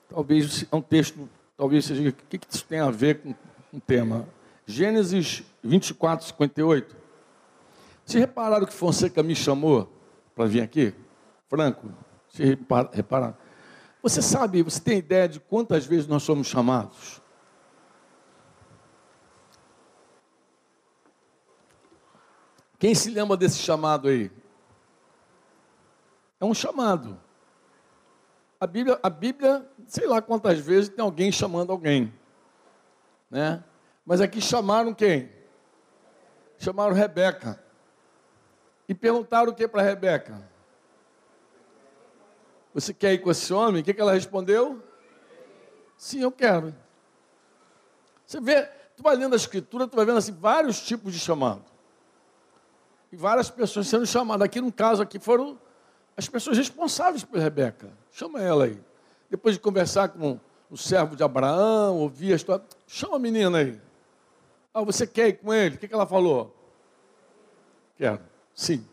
Talvez é um texto, talvez seja. O que, isso tem a ver com o tema? Gênesis 24, 58. Vocês repararam que Fonseca me chamou para vir aqui? Franco, vocês repararam? Você sabe, você tem ideia de quantas vezes nós somos chamados? Quem se lembra desse chamado aí? É um chamado. A Bíblia, a Bíblia, sei lá quantas vezes tem alguém chamando alguém. Né? Mas aqui chamaram quem? Chamaram Rebeca. E perguntaram o que para Rebeca? Você quer ir com esse homem? O que, que ela respondeu? Sim, eu quero. Você vê, tu vai lendo a escritura, tu vai vendo assim, vários tipos de chamado. E várias pessoas sendo chamadas. Aqui no caso aqui foram as pessoas responsáveis por Rebeca. Chama ela aí. Depois de conversar com o servo de Abraão, ouvir a história, chama a menina aí. Ah, você quer ir com ele? O que, que ela falou? Quero. Sim.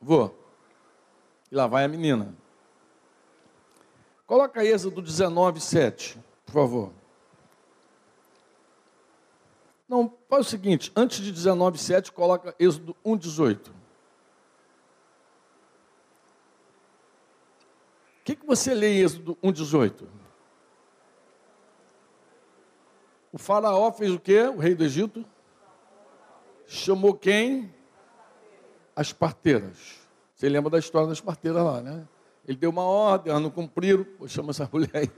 Vou. E lá vai a menina. Coloca Êxodo 19, 7, por favor. Não, faz o seguinte, antes de 19, 7, coloca Êxodo 1, 18. que, que você lê em Êxodo 1,18? O faraó fez o quê? O rei do Egito? Chamou quem? As parteiras. Você lembra da história das parteiras lá, né? Ele deu uma ordem, elas não cumpriram. Pô, chama essa mulher aí.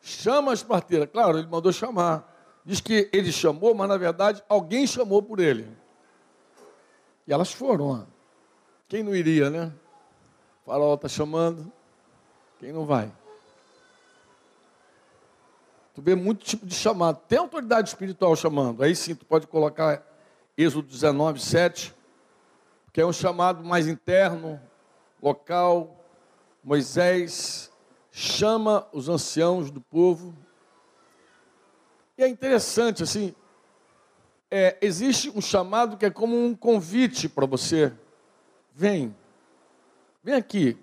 Chama as parteiras. Claro, ele mandou chamar. Diz que ele chamou, mas na verdade alguém chamou por ele. E elas foram. Quem não iria, né? farol está chamando. Quem não vai? Tu vê muito tipo de chamado. Tem autoridade espiritual chamando. Aí sim, tu pode colocar Êxodo 19, 7, que é um chamado mais interno, local. Moisés chama os anciãos do povo. E é interessante, assim, é, existe um chamado que é como um convite para você. Vem, Vem aqui.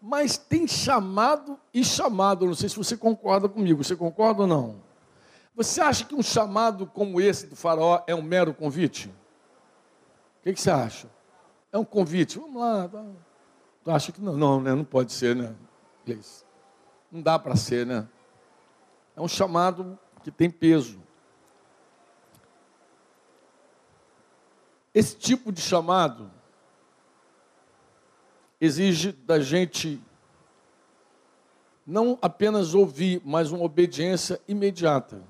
Mas tem chamado e chamado. Não sei se você concorda comigo. Você concorda ou não? Você acha que um chamado como esse do faraó é um mero convite? O que, que você acha? É um convite. Vamos lá. Tu acha que não? Não, né? não pode ser, né? Não dá para ser, né? É um chamado que tem peso. Esse tipo de chamado exige da gente não apenas ouvir, mas uma obediência imediata.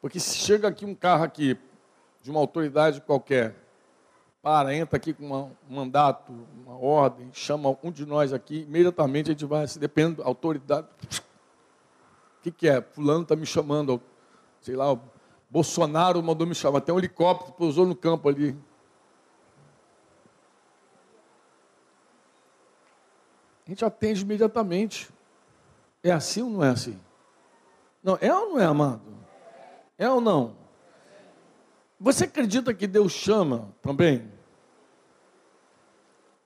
Porque se chega aqui um carro aqui de uma autoridade qualquer, para, entra aqui com um mandato, uma ordem, chama um de nós aqui, imediatamente a gente vai, se depende da autoridade. O que, que é? Fulano está me chamando, sei lá, Bolsonaro mandou me chamar, tem um helicóptero, pousou no campo ali. A gente atende imediatamente. É assim ou não é assim? Não, é ou não é, amado? É ou não? Você acredita que Deus chama também?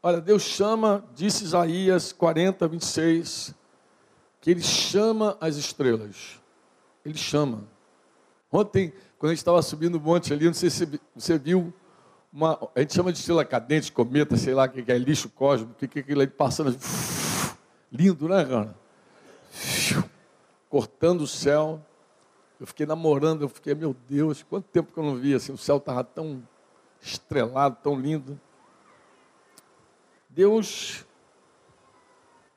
Olha, Deus chama, disse Isaías 40, 26, que Ele chama as estrelas. Ele chama. Ontem, quando a gente estava subindo o monte ali, não sei se você viu, uma, a gente chama de estrela cadente, cometa, sei lá o que é, lixo cósmico, o que é aquilo aí passando. Lindo, né, cara? Cortando o céu. Eu fiquei namorando, eu fiquei, meu Deus, quanto tempo que eu não via assim, o céu estava tão estrelado, tão lindo. Deus,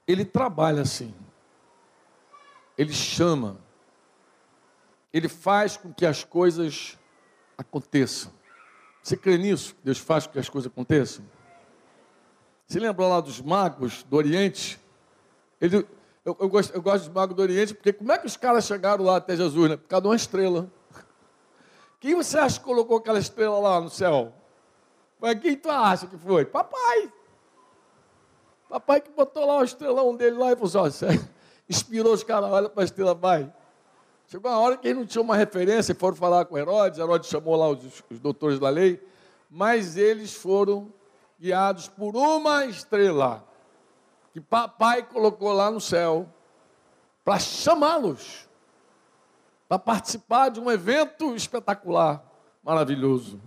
Ele trabalha assim. Ele chama. Ele faz com que as coisas aconteçam. Você crê nisso? Deus faz com que as coisas aconteçam? Se lembra lá dos magos do Oriente? Ele, eu, eu, gosto, eu gosto dos magos do Oriente, porque como é que os caras chegaram lá até Jesus? Né? Por causa de uma estrela. Quem você acha que colocou aquela estrela lá no céu? Mas quem tu acha que foi? Papai. Papai que botou lá o estrelão dele lá e falou assim, ó, inspirou os caras, olha para a estrela, vai. Chegou uma hora que eles não tinham uma referência, foram falar com Herodes, Herodes chamou lá os, os doutores da lei, mas eles foram guiados por uma estrela que papai colocou lá no céu para chamá-los para participar de um evento espetacular, maravilhoso.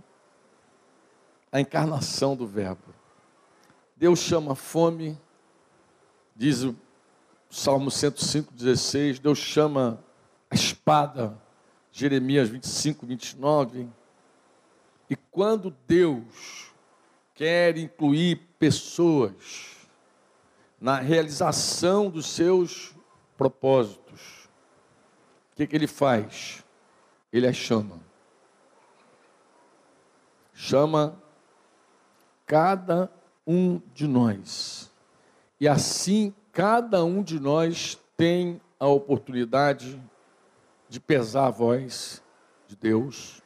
A encarnação do Verbo. Deus chama fome, diz o Salmo 105, 16. Deus chama a espada, Jeremias 25, 29. E quando Deus quer incluir pessoas na realização dos seus propósitos, o que, que ele faz? Ele a chama. Chama cada um de nós. E assim, cada um de nós tem a oportunidade de pesar a voz de Deus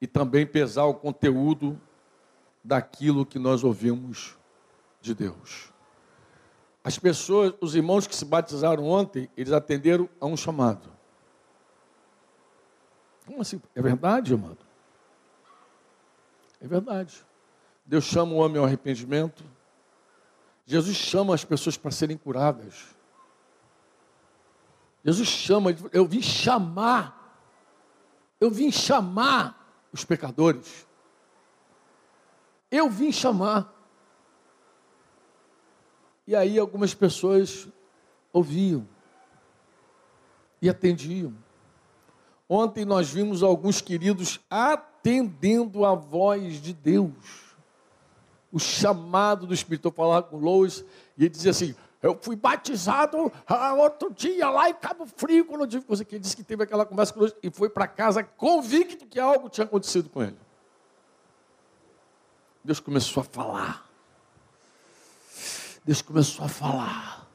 e também pesar o conteúdo daquilo que nós ouvimos de Deus. As pessoas, os irmãos que se batizaram ontem, eles atenderam a um chamado. Como assim? É verdade, amado? É verdade. Deus chama o homem ao arrependimento. Jesus chama as pessoas para serem curadas. Jesus chama, eu vim chamar, eu vim chamar os pecadores. Eu vim chamar. E aí algumas pessoas ouviam e atendiam. Ontem nós vimos alguns queridos atendendo a voz de Deus. O chamado do Espírito. Eu falava com Lois e ele dizia assim: Eu fui batizado outro dia lá em Cabo Frio, quando eu tive você que ele disse que teve aquela conversa com Lois e foi para casa convicto que algo tinha acontecido com ele. Deus começou a falar. Deus começou a falar.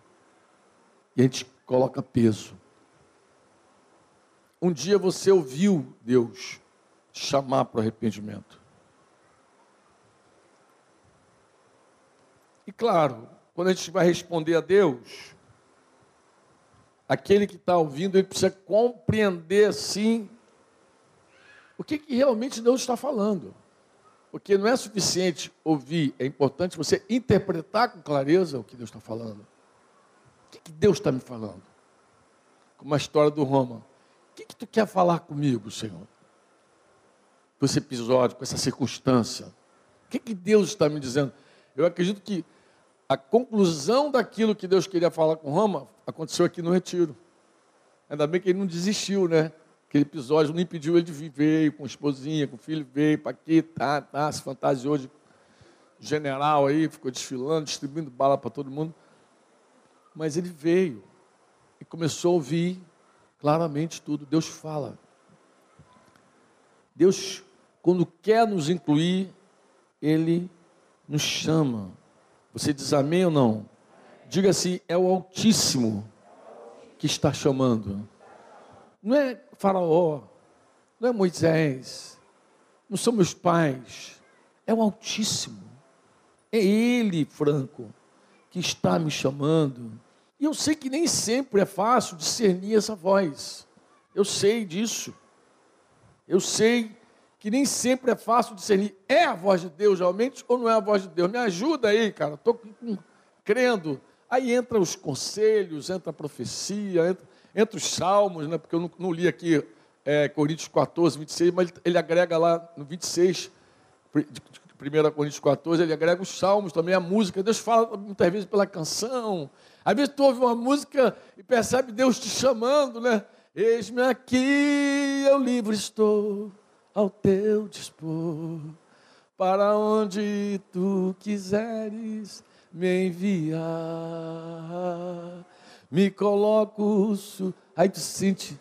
E a gente coloca peso. Um dia você ouviu Deus chamar para o arrependimento. E claro, quando a gente vai responder a Deus, aquele que está ouvindo, ele precisa compreender sim o que, que realmente Deus está falando. Porque não é suficiente ouvir, é importante você interpretar com clareza o que Deus está falando. O que, que Deus está me falando? Como a história do Roma. O que, que tu quer falar comigo, Senhor? Com esse episódio, com essa circunstância. O que, que Deus está me dizendo? Eu acredito que a conclusão daquilo que Deus queria falar com Roma aconteceu aqui no retiro. Ainda bem que ele não desistiu, né? Aquele episódio não impediu ele de vir, veio com a esposinha, com o filho, veio para aqui, tá, tá, se fantasiou de general aí, ficou desfilando, distribuindo bala para todo mundo. Mas ele veio e começou a ouvir claramente tudo. Deus fala. Deus, quando quer nos incluir, Ele nos chama. Você diz amém ou não? Diga assim: é o Altíssimo que está chamando. Não é Faraó, não é Moisés, não são meus pais, é o Altíssimo. É Ele, Franco, que está me chamando. E eu sei que nem sempre é fácil discernir essa voz. Eu sei disso. Eu sei que nem sempre é fácil discernir. É a voz de Deus realmente ou não é a voz de Deus? Me ajuda aí, cara. Estou crendo. Aí entra os conselhos, entra a profecia, entra, entra os salmos, né? porque eu não, não li aqui é, Coríntios 14, 26, mas ele, ele agrega lá no 26, 1 Coríntios 14, ele agrega os salmos também, a música. Deus fala muitas vezes pela canção. Às vezes tu ouve uma música e percebe Deus te chamando, né? Eis-me aqui, eu livre estou ao teu dispor, para onde tu quiseres me enviar. Me coloco. Aí tu sente.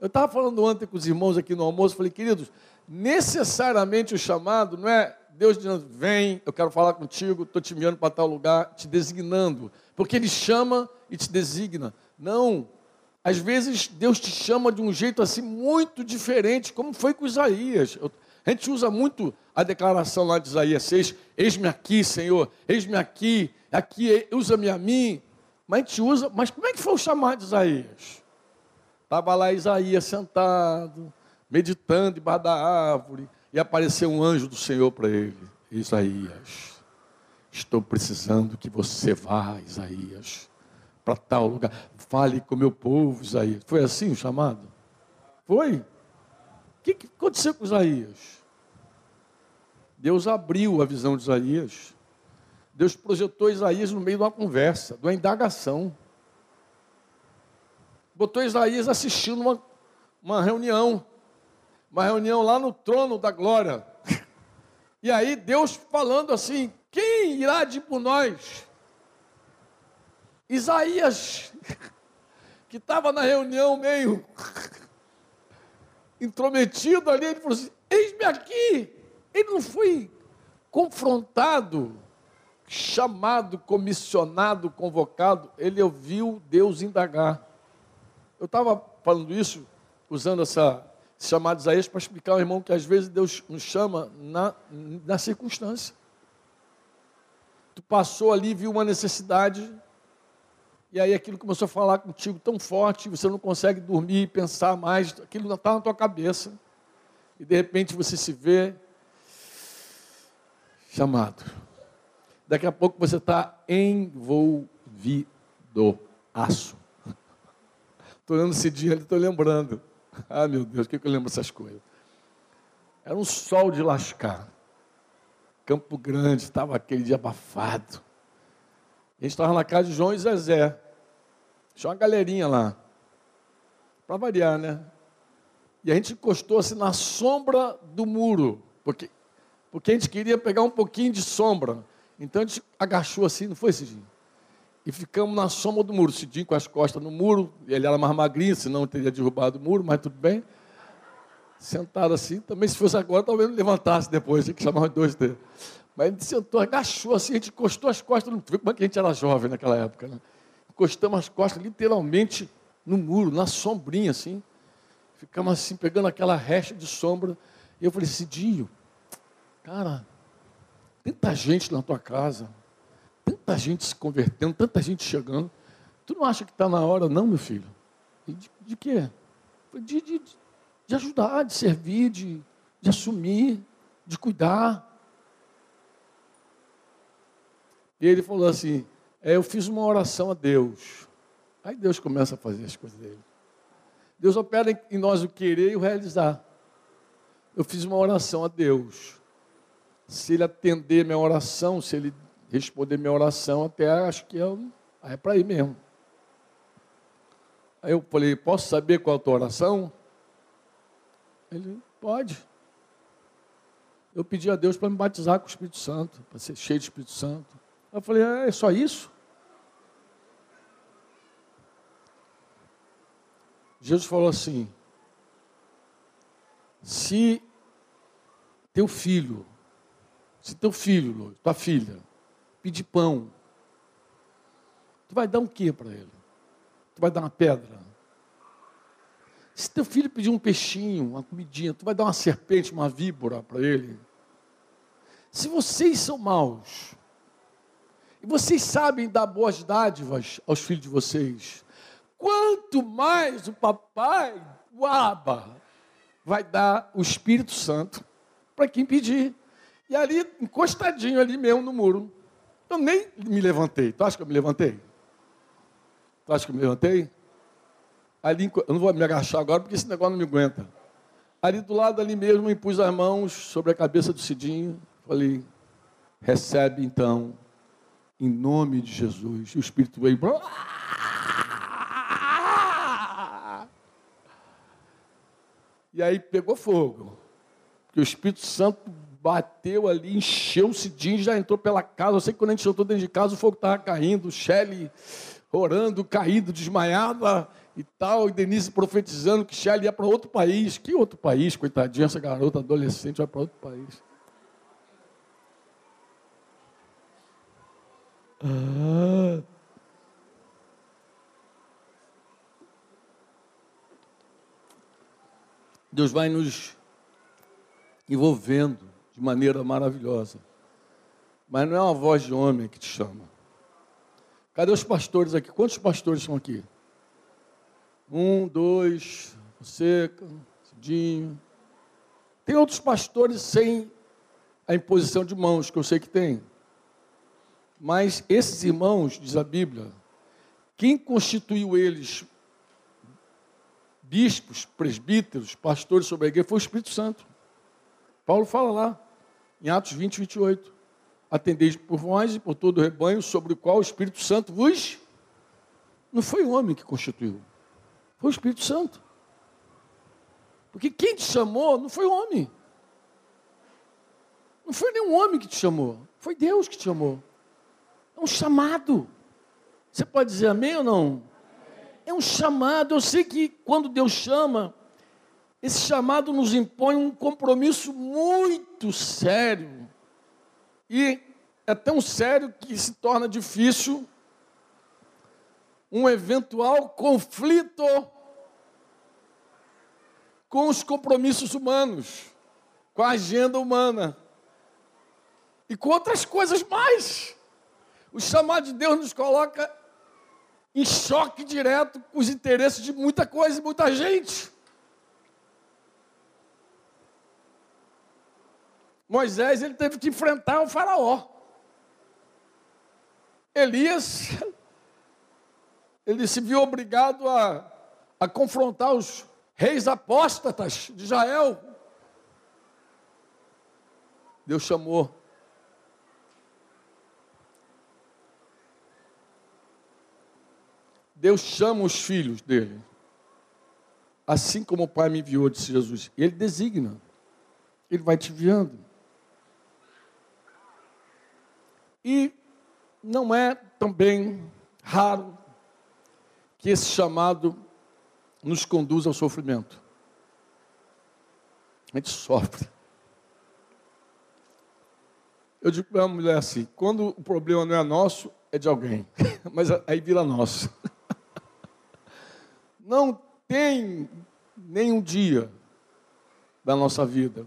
Eu estava falando ontem com os irmãos aqui no almoço, falei, queridos, necessariamente o chamado não é Deus dizendo, vem, eu quero falar contigo, estou te enviando para tal lugar, te designando. Porque Ele chama e te designa. Não. Às vezes Deus te chama de um jeito assim muito diferente, como foi com Isaías. A gente usa muito a declaração lá de Isaías 6, eis-me aqui, Senhor, eis-me aqui, aqui, usa-me a mim. Mas a gente usa, mas como é que foi o chamado de Isaías? Estava lá Isaías sentado, meditando debaixo da árvore, e apareceu um anjo do Senhor para ele. Isaías, estou precisando que você vá, Isaías, para tal lugar. Fale com o meu povo, Isaías. Foi assim o chamado? Foi? O que, que aconteceu com Isaías? Deus abriu a visão de Isaías. Deus projetou Isaías no meio de uma conversa, de uma indagação. Botou Isaías assistindo uma, uma reunião uma reunião lá no trono da glória. E aí Deus falando assim: quem irá de por nós? Isaías, que estava na reunião meio intrometido ali, ele falou assim: eis-me aqui. Ele não foi confrontado, chamado, comissionado, convocado, ele ouviu Deus indagar. Eu estava falando isso, usando essa chamado Isaías para explicar ao irmão que às vezes Deus nos chama na, na circunstância. Tu passou ali, viu uma necessidade, e aí aquilo começou a falar contigo tão forte, você não consegue dormir, pensar mais, aquilo não está na tua cabeça. E de repente você se vê chamado. Daqui a pouco você está envolvido. Aço. Estou olhando esse dia ali, estou lembrando. Ah, meu Deus, o que, que eu lembro dessas coisas? Era um sol de lascar. Campo Grande, estava aquele dia abafado. A gente estava na casa de João e Zezé. Tinha uma galerinha lá. Para variar, né? E a gente encostou assim na sombra do muro. Porque, porque a gente queria pegar um pouquinho de sombra. Então a gente agachou assim, não foi, Cidinho? e ficamos na sombra do muro. Cidinho com as costas no muro, ele era mais magrinho, senão teria derrubado o muro, mas tudo bem. Sentado assim, também se fosse agora, talvez não levantasse depois, tinha que chamar os dois dele. Mas gente sentou, agachou assim, a gente encostou as costas no como é que a gente era jovem naquela época, né? Encostamos as costas literalmente no muro, na sombrinha assim. Ficamos assim, pegando aquela recha de sombra. E eu falei, Cidinho, cara, tanta gente na tua casa, tanta gente se convertendo, tanta gente chegando. Tu não acha que está na hora, não, meu filho? De, de quê? De, de, de ajudar, de servir, de, de assumir, de cuidar. E ele falou assim: é, Eu fiz uma oração a Deus. Aí Deus começa a fazer as coisas dele. Deus opera em nós o querer e o realizar. Eu fiz uma oração a Deus. Se ele atender minha oração, se ele responder minha oração, até acho que é, é para ir mesmo. Aí eu falei, posso saber qual é a tua oração? Ele, pode. Eu pedi a Deus para me batizar com o Espírito Santo, para ser cheio de Espírito Santo. Eu falei, é, é só isso? Jesus falou assim: se teu filho, se teu filho, tua filha, pedir pão, tu vai dar um quê para ele? Tu vai dar uma pedra? Se teu filho pedir um peixinho, uma comidinha, tu vai dar uma serpente, uma víbora para ele? Se vocês são maus, e vocês sabem dar boas dádivas aos filhos de vocês, quanto mais o papai, o Abba, vai dar o Espírito Santo para quem pedir. E ali, encostadinho ali mesmo no muro. Eu nem me levantei. Tu acha que eu me levantei? Tu acha que eu me levantei? Ali, eu não vou me agachar agora porque esse negócio não me aguenta. Ali do lado ali mesmo, eu impus as mãos sobre a cabeça do Cidinho. Falei, recebe então, em nome de Jesus. E o Espírito veio. E aí pegou fogo. Porque o Espírito Santo bateu ali, encheu o Cidinho, já entrou pela casa. Eu sei que quando a gente entrou dentro de casa, o fogo estava caindo, Shelly orando, caído, desmaiada e tal, e Denise profetizando que Shelly ia para outro país. Que outro país, coitadinha, essa garota adolescente vai para outro país. Ah. Deus vai nos envolvendo de maneira maravilhosa. Mas não é uma voz de homem que te chama. Cadê os pastores aqui? Quantos pastores estão aqui? Um, dois, você, Cidinho. Tem outros pastores sem a imposição de mãos, que eu sei que tem. Mas esses irmãos, diz a Bíblia, quem constituiu eles bispos, presbíteros, pastores sobre a igreja, foi o Espírito Santo. Paulo fala lá, em Atos 20, 28. Atendeis por vós e por todo o rebanho sobre o qual o Espírito Santo vos. Não foi o homem que constituiu, foi o Espírito Santo. Porque quem te chamou não foi o homem. Não foi nenhum homem que te chamou, foi Deus que te chamou. É um chamado. Você pode dizer amém ou não? É um chamado. Eu sei que quando Deus chama, esse chamado nos impõe um compromisso muito sério. E é tão sério que se torna difícil um eventual conflito com os compromissos humanos, com a agenda humana e com outras coisas mais. O chamado de Deus nos coloca em choque direto com os interesses de muita coisa e muita gente. Moisés ele teve que enfrentar o faraó. Elias ele se viu obrigado a, a confrontar os reis apóstatas de Israel. Deus chamou Deus chama os filhos dele. Assim como o Pai me enviou, disse Jesus. Ele designa. Ele vai te enviando. E não é também raro que esse chamado nos conduza ao sofrimento. A gente sofre. Eu digo para uma mulher assim: quando o problema não é nosso, é de alguém, mas aí vira nosso. Não tem nenhum dia da nossa vida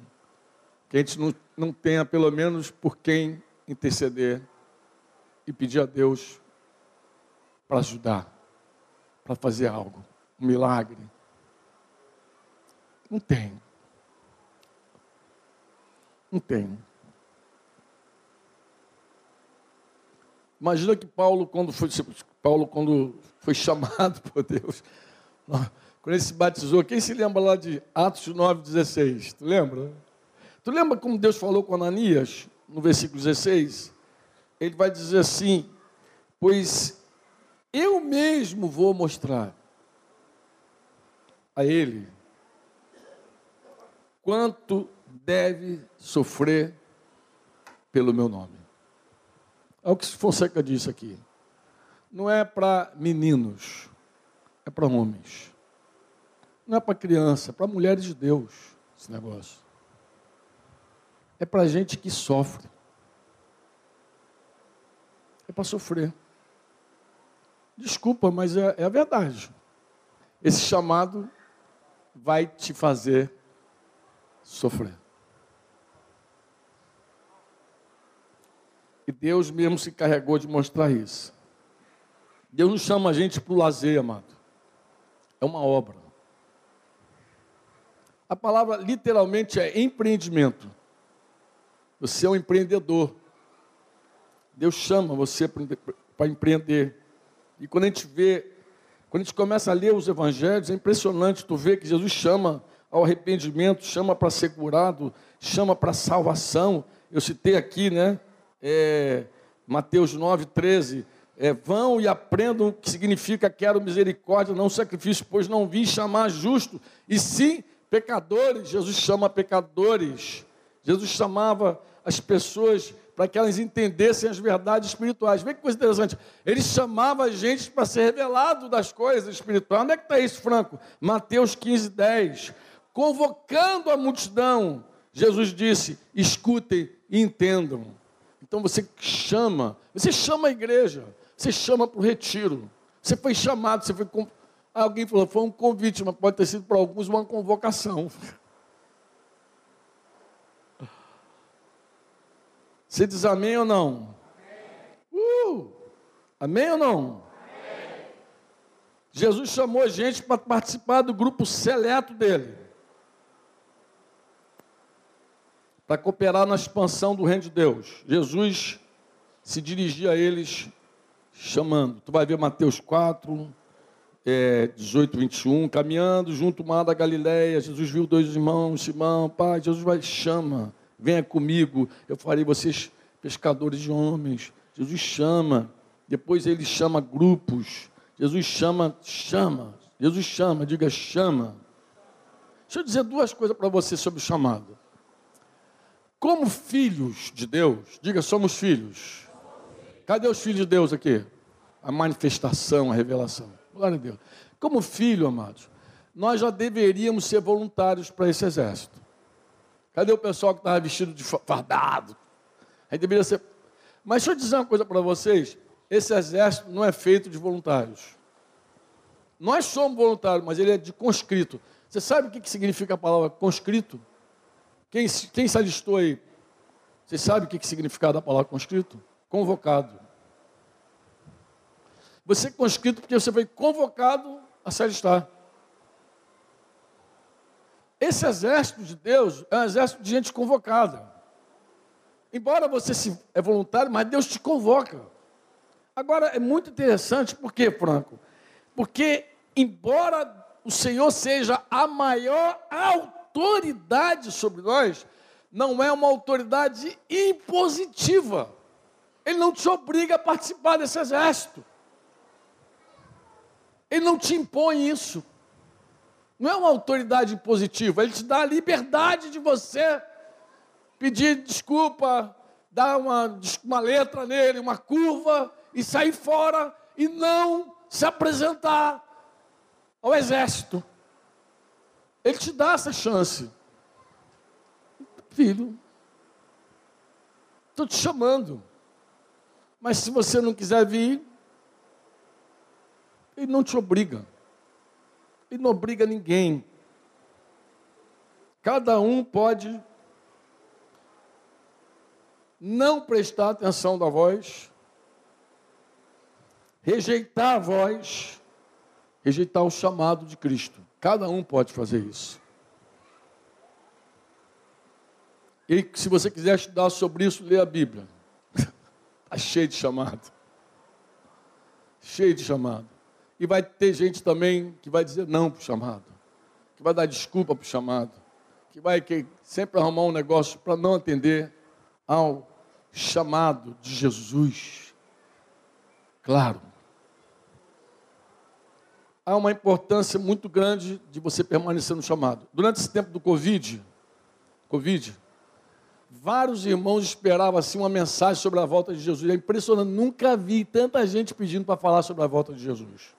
que a gente não, não tenha pelo menos por quem interceder e pedir a Deus para ajudar, para fazer algo, um milagre. Não tem. Não tem. Imagina que Paulo, quando foi, Paulo, quando foi chamado por Deus, quando ele se batizou, quem se lembra lá de Atos 9,16? Tu lembra? Tu lembra como Deus falou com Ananias, no versículo 16? ele vai dizer assim: Pois eu mesmo vou mostrar a ele quanto deve sofrer pelo meu nome. É o que Fonseca disse aqui. Não é para meninos, é para homens. Não é para criança, é para mulheres de Deus esse negócio. É para gente que sofre. É para sofrer. Desculpa, mas é, é a verdade. Esse chamado vai te fazer sofrer. E Deus mesmo se encarregou de mostrar isso. Deus não chama a gente para o lazer, amado. É uma obra. A palavra literalmente é empreendimento. Você é um empreendedor. Deus chama você para empreender. E quando a gente vê, quando a gente começa a ler os evangelhos, é impressionante tu ver que Jesus chama ao arrependimento, chama para ser curado, chama para salvação. Eu citei aqui, né? É, Mateus 9, 13. É, vão e aprendam o que significa quero misericórdia, não sacrifício, pois não vim chamar justo, e sim pecadores. Jesus chama pecadores. Jesus chamava as pessoas para que elas entendessem as verdades espirituais. Vê que coisa interessante. Ele chamava a gente para ser revelado das coisas espirituais. Onde é que está isso, Franco? Mateus 15, 10. Convocando a multidão, Jesus disse: escutem e entendam. Então você chama, você chama a igreja, você chama para o retiro. Você foi chamado, você foi. Alguém falou, foi um convite, mas pode ter sido para alguns uma convocação. Você diz amém ou não? Amém, uh, amém ou não? Amém. Jesus chamou a gente para participar do grupo seleto dele. Para cooperar na expansão do reino de Deus. Jesus se dirigia a eles chamando. Tu vai ver Mateus 4, é, 18, 21. Caminhando junto ao mar da Galileia, Jesus viu dois irmãos, Simão, pai, Jesus vai chama venha comigo, eu farei vocês pescadores de homens. Jesus chama, depois ele chama grupos. Jesus chama, chama. Jesus chama, diga chama. Deixa eu dizer duas coisas para você sobre o chamado. Como filhos de Deus, diga somos filhos. Cadê os filhos de Deus aqui? A manifestação, a revelação. Glória a Deus. Como filho, amados, nós já deveríamos ser voluntários para esse exército. Cadê o pessoal que estava vestido de fardado? Aí deveria ser. Mas deixa eu dizer uma coisa para vocês: esse exército não é feito de voluntários. Nós somos voluntários, mas ele é de conscrito. Você sabe o que significa a palavra conscrito? Quem, quem se alistou aí? Você sabe o que significa a palavra conscrito? Convocado. Você é conscrito porque você foi convocado a se alistar. Esse exército de Deus é um exército de gente convocada. Embora você se é voluntário, mas Deus te convoca. Agora é muito interessante, por quê, Franco? Porque embora o Senhor seja a maior autoridade sobre nós, não é uma autoridade impositiva. Ele não te obriga a participar desse exército. Ele não te impõe isso. Não é uma autoridade positiva, ele te dá a liberdade de você pedir desculpa, dar uma, uma letra nele, uma curva e sair fora e não se apresentar ao exército. Ele te dá essa chance. Filho, estou te chamando. Mas se você não quiser vir, ele não te obriga. Ele não obriga ninguém. Cada um pode não prestar atenção da voz, rejeitar a voz, rejeitar o chamado de Cristo. Cada um pode fazer isso. E se você quiser estudar sobre isso, lê a Bíblia. Está cheio de chamado. Cheio de chamado. E vai ter gente também que vai dizer não para o chamado, que vai dar desculpa para o chamado, que vai que sempre arrumar um negócio para não atender ao chamado de Jesus, claro, há uma importância muito grande de você permanecer no chamado. Durante esse tempo do Covid, Covid, vários irmãos esperavam assim uma mensagem sobre a volta de Jesus. É impressionante, nunca vi tanta gente pedindo para falar sobre a volta de Jesus.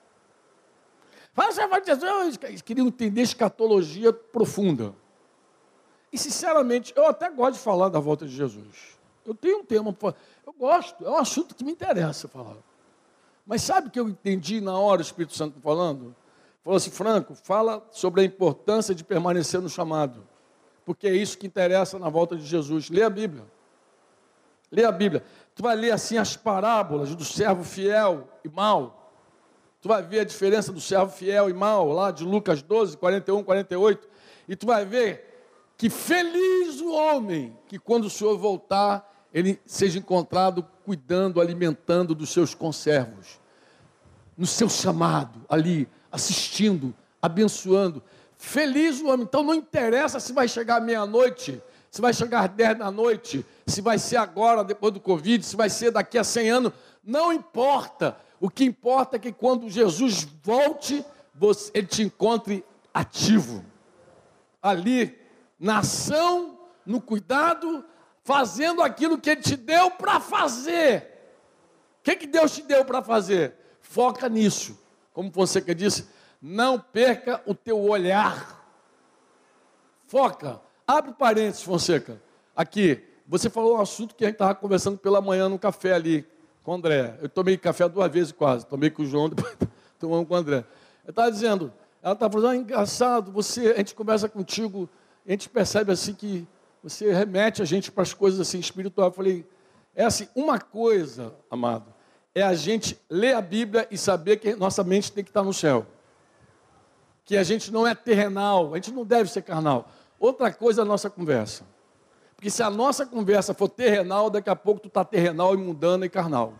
Fala volta de Jesus, eles queriam entender escatologia profunda. E sinceramente, eu até gosto de falar da volta de Jesus. Eu tenho um tema, eu gosto, é um assunto que me interessa falar. Mas sabe o que eu entendi na hora o Espírito Santo falando? Falou assim, Franco, fala sobre a importância de permanecer no chamado. Porque é isso que interessa na volta de Jesus. Lê a Bíblia. Lê a Bíblia. Tu vai ler assim as parábolas do servo fiel e mau. Tu vai ver a diferença do servo fiel e mau, lá de Lucas 12, 41, 48. E tu vai ver que feliz o homem que quando o Senhor voltar, ele seja encontrado cuidando, alimentando dos seus conservos, no seu chamado, ali, assistindo, abençoando. Feliz o homem. Então não interessa se vai chegar meia-noite, se vai chegar dez da noite, se vai ser agora, depois do Covid, se vai ser daqui a cem anos. Não importa. O que importa é que quando Jesus volte, você, ele te encontre ativo. Ali, na ação, no cuidado, fazendo aquilo que Ele te deu para fazer. O que, que Deus te deu para fazer? Foca nisso. Como Fonseca disse, não perca o teu olhar. Foca. Abre parênteses, Fonseca. Aqui, você falou um assunto que a gente estava conversando pela manhã no café ali com o André. Eu tomei café duas vezes quase. Tomei com o João, depois tomamos com o André. Eu estava dizendo, ela estava falando, ah, engraçado, você, a gente conversa contigo, a gente percebe assim que você remete a gente para as coisas assim espirituais. Eu falei, é assim, uma coisa, amado, é a gente ler a Bíblia e saber que nossa mente tem que estar no céu. Que a gente não é terrenal, a gente não deve ser carnal. Outra coisa é a nossa conversa. Porque se a nossa conversa for terrenal, daqui a pouco tu está terrenal e mundana e carnal.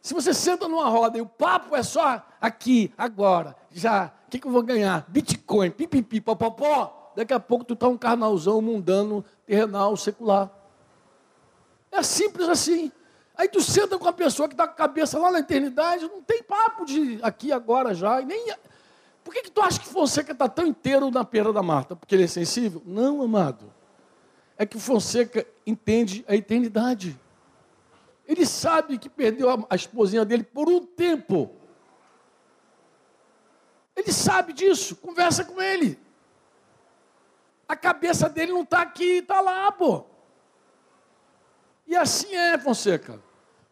Se você senta numa roda e o papo é só aqui, agora, já, o que, que eu vou ganhar? Bitcoin, pipipi, popopó daqui a pouco tu está um carnalzão mundano, terrenal, secular. É simples assim. Aí tu senta com a pessoa que está com a cabeça lá na eternidade, não tem papo de aqui, agora, já. nem... Por que, que tu acha que Fonseca está tão inteiro na pera da Marta? Porque ele é sensível? Não, amado. É que o Fonseca entende a eternidade. Ele sabe que perdeu a, esposinha dele por um tempo. Ele sabe disso. Conversa com ele. A cabeça dele não está aqui, está lá, pô. E assim é, Fonseca.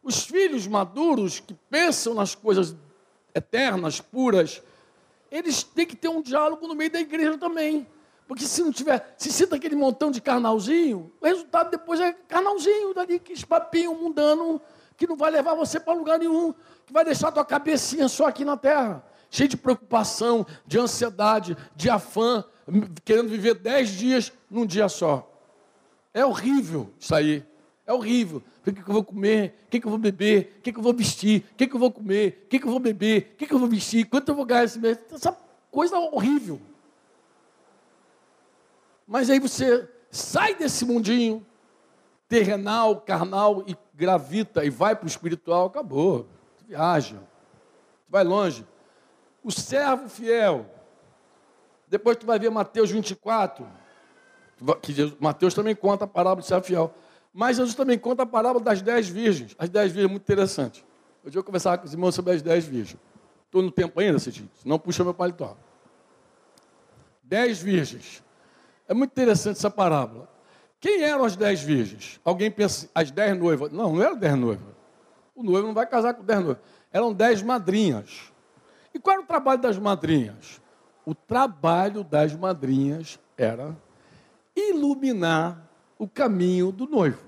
Os filhos maduros que pensam nas coisas eternas, puras, eles têm que ter um diálogo no meio da igreja também. Porque se não tiver, se cita aquele montão de carnalzinho, o resultado depois é carnalzinho, dali, que espapinho mundano, que não vai levar você para lugar nenhum, que vai deixar tua cabecinha só aqui na terra, cheio de preocupação, de ansiedade, de afã, querendo viver dez dias num dia só. É horrível isso aí. É horrível. O que, eu vou comer? O que, eu vou beber? O que, eu vou vestir? O que, eu vou comer? O que, eu vou beber? O que eu vou vestir? Quanto eu vou ganhar esse mês? Essa coisa horrível. Mas aí você sai desse mundinho terrenal, carnal e gravita e vai para o espiritual, acabou. viaja. vai longe. O servo fiel, depois tu vai ver Mateus 24, que Jesus, Mateus também conta a parábola de ser fiel. Mas Jesus também conta a parábola das dez virgens. As dez virgens, muito interessante. Hoje eu conversar com os irmãos sobre as dez virgens. Estou no tempo ainda, Cidinho? Não puxa meu paletó. Dez virgens. É muito interessante essa parábola. Quem eram as dez virgens? Alguém pensa, as dez noivas. Não, não eram dez noivas. O noivo não vai casar com dez noivas. Eram dez madrinhas. E qual era o trabalho das madrinhas? o trabalho das madrinhas era iluminar o caminho do noivo.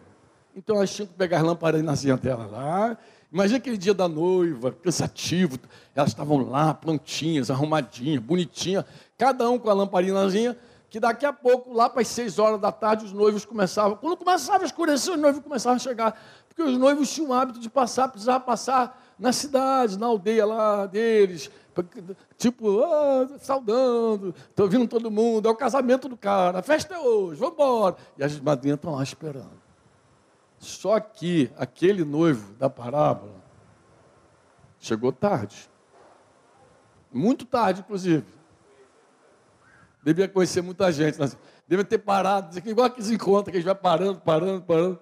Então elas tinham que pegar as lamparinazinhas dela lá. Imagina aquele dia da noiva, cansativo. Elas estavam lá, prontinhas, arrumadinhas, bonitinhas, cada um com a lamparinazinha, que daqui a pouco, lá para as seis horas da tarde, os noivos começavam. Quando começava a escurecer, os noivos começavam a chegar. Porque os noivos tinham o hábito de passar, precisava passar na cidade, na aldeia lá deles, tipo, ah, saudando, estou vindo todo mundo, é o casamento do cara, a festa é hoje, vamos embora. E as madrinhas estão lá esperando. Só que aquele noivo da parábola chegou tarde. Muito tarde, inclusive. Devia conhecer muita gente. Devia ter parado, igual aqueles encontros que a gente vai parando, parando, parando.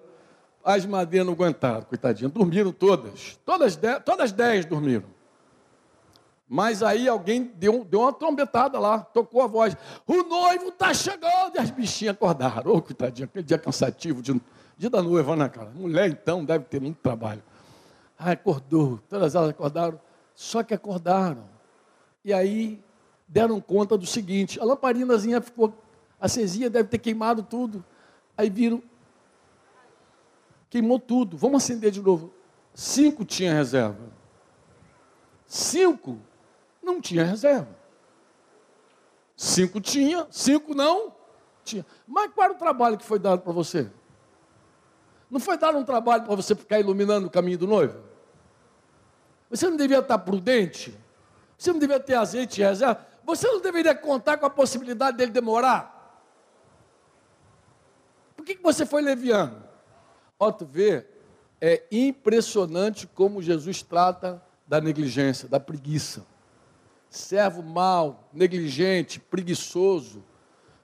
As madeiras não aguentaram, coitadinha. Dormiram todas. Todas dez, todas dez dormiram. Mas aí alguém deu, deu uma trombetada lá, tocou a voz. O noivo está chegando! E as bichinhas acordaram. Ô, oh, coitadinha, aquele dia cansativo, dia, dia da noiva, né, cara? Mulher, então, deve ter muito trabalho. Ah, acordou. Todas elas acordaram. Só que acordaram. E aí deram conta do seguinte: a lamparinazinha ficou acesinha, deve ter queimado tudo. Aí viram, queimou tudo. Vamos acender de novo. Cinco tinha reserva. Cinco não tinha reserva. Cinco tinha, cinco não tinha. Mas qual era o trabalho que foi dado para você? Não foi dado um trabalho para você ficar iluminando o caminho do noivo? Você não devia estar prudente? Você não devia ter azeite em reserva? Você não deveria contar com a possibilidade dele demorar? Por que, que você foi leviano? Ó, tu vê, é impressionante como Jesus trata da negligência, da preguiça. Servo mau, negligente, preguiçoso.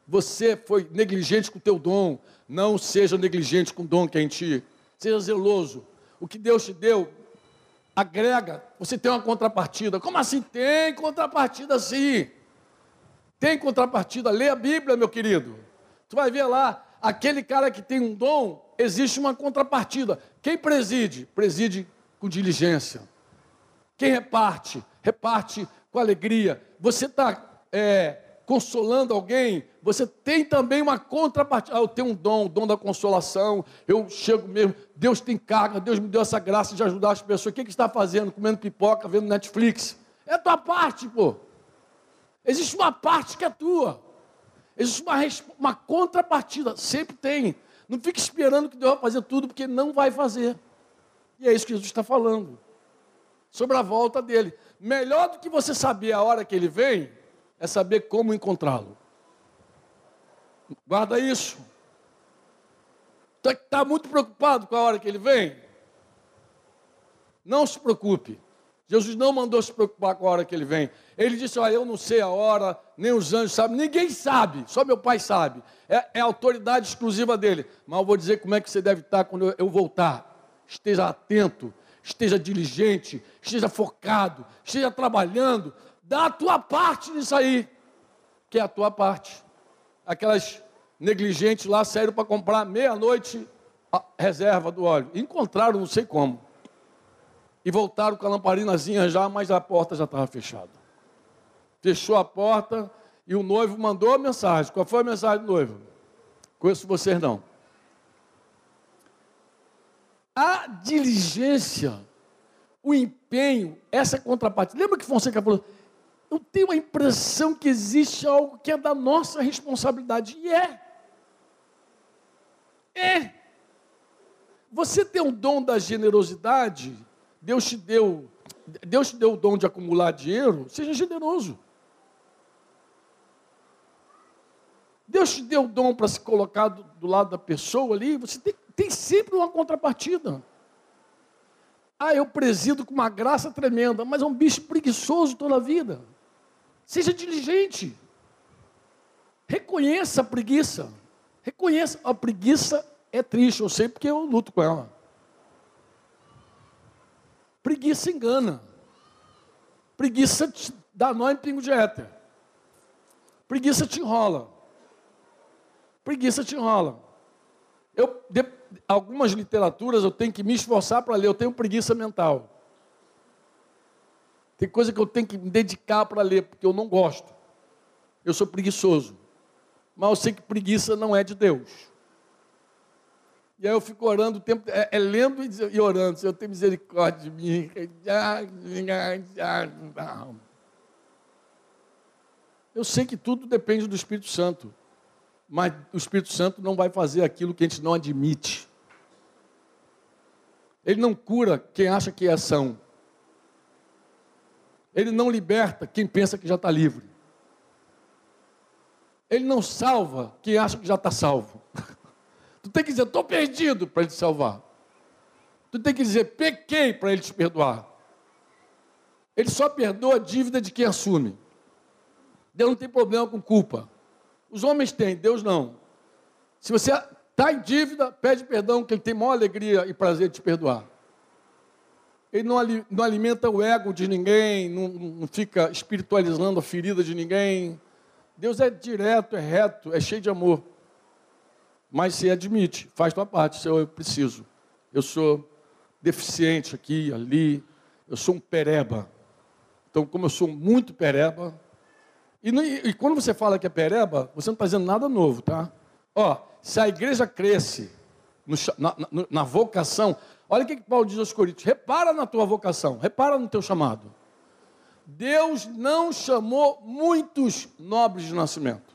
Você foi negligente com o teu dom. Não seja negligente com o dom que é em ti. Seja zeloso. O que Deus te deu, agrega. Você tem uma contrapartida. Como assim? Tem contrapartida sim. Tem contrapartida. Lê a Bíblia, meu querido. Tu vai ver lá, aquele cara que tem um dom, existe uma contrapartida. Quem preside? Preside com diligência. Quem reparte? Reparte com alegria. Você está é, consolando alguém, você tem também uma contrapartida. Ah, eu tenho um dom, o dom da consolação. Eu chego mesmo, Deus tem carga, Deus me deu essa graça de ajudar as pessoas. O que, que está fazendo? Comendo pipoca, vendo Netflix. É a tua parte, pô. Existe uma parte que é tua. Existe uma, uma contrapartida, sempre tem. Não fique esperando que Deus vai fazer tudo, porque não vai fazer. E é isso que Jesus está falando. Sobre a volta dele. Melhor do que você saber a hora que ele vem, é saber como encontrá-lo. Guarda isso. Está tá muito preocupado com a hora que ele vem? Não se preocupe. Jesus não mandou se preocupar com a hora que ele vem. Ele disse: Olha, eu não sei a hora, nem os anjos sabem, ninguém sabe, só meu pai sabe. É, é autoridade exclusiva dele. Mas eu vou dizer como é que você deve estar quando eu, eu voltar. Esteja atento, esteja diligente, esteja focado, esteja trabalhando. Dá a tua parte nisso aí, que é a tua parte. Aquelas negligentes lá saíram para comprar meia-noite a reserva do óleo. Encontraram, não sei como e voltaram com a lamparinazinha já, mas a porta já estava fechada. Fechou a porta e o noivo mandou a mensagem. Qual foi a mensagem do noivo? Conheço vocês não. A diligência, o empenho, essa contrapartida. Lembra que Fonseca falou? Eu tenho a impressão que existe algo que é da nossa responsabilidade. E é. É. Você tem o dom da generosidade, Deus te deu, Deus te deu o dom de acumular dinheiro, seja generoso. Deus te deu o dom para se colocar do, do, lado da pessoa ali, você tem, tem sempre uma contrapartida. Ah, eu presido com uma graça tremenda, mas é um bicho preguiçoso toda a vida. Seja diligente. Reconheça a preguiça. Reconheça. A preguiça é triste, eu sei porque eu luto com ela. Preguiça engana. Preguiça te dá nó em pingo de éter. Preguiça te enrola. Preguiça te enrola. Eu, de, algumas literaturas eu tenho que me esforçar para ler, eu tenho preguiça mental. Tem coisa que eu tenho que me dedicar para ler, porque eu não gosto. Eu sou preguiçoso. Mas eu sei que preguiça não é de Deus. E aí eu fico orando o tempo, é, é lendo e, e orando, Senhor, tem misericórdia de mim. Eu sei que tudo depende do Espírito Santo, mas o Espírito Santo não vai fazer aquilo que a gente não admite. Ele não cura quem acha que é ação. Ele não liberta quem pensa que já está livre. Ele não salva quem acha que já está salvo. Tu tem que dizer, estou perdido para ele te salvar. Tu tem que dizer, pequei para ele te perdoar. Ele só perdoa a dívida de quem assume. Deus não tem problema com culpa. Os homens têm, Deus não. Se você está em dívida, pede perdão, que Ele tem maior alegria e prazer de te perdoar. Ele não, não alimenta o ego de ninguém, não, não fica espiritualizando a ferida de ninguém. Deus é direto, é reto, é cheio de amor. Mas se admite, faz tua parte, Senhor, eu preciso. Eu sou deficiente aqui, ali, eu sou um pereba. Então, como eu sou muito pereba, e, e, quando você fala que é pereba, você não está dizendo nada novo, tá? Ó, se a igreja cresce no, na, na, na, vocação, olha o que, que Paulo diz aos Coríntios: repara na tua vocação, repara no teu chamado. Deus não chamou muitos nobres de nascimento.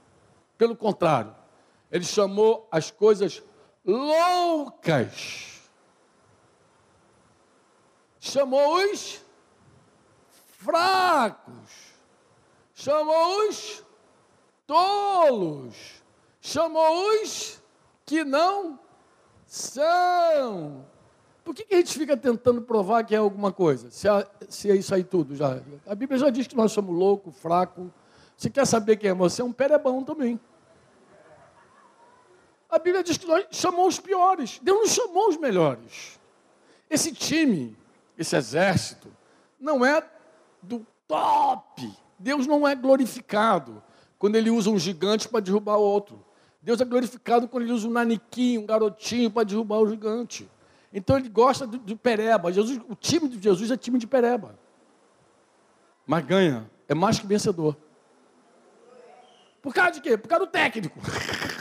Pelo contrário, ele chamou as coisas loucas. Chamou os fracos chamou-os tolos, chamou-os que não são. Por que, que a gente fica tentando provar que é alguma coisa? Se é, se é isso aí tudo já. A Bíblia já diz que nós somos loucos, fracos. Você quer saber quem é você? É um perebão também. A Bíblia diz que nós chamou os piores. Deus não chamou os melhores. Esse time, esse exército, não é do top. Deus não é glorificado quando ele usa um gigante para derrubar outro. Deus é glorificado quando ele usa um naniquinho, um garotinho para derrubar o gigante. Então ele gosta de, de pereba. Jesus, o time de Jesus é time de pereba. Mas ganha, é mais que vencedor. Por causa de quê? Por causa do técnico.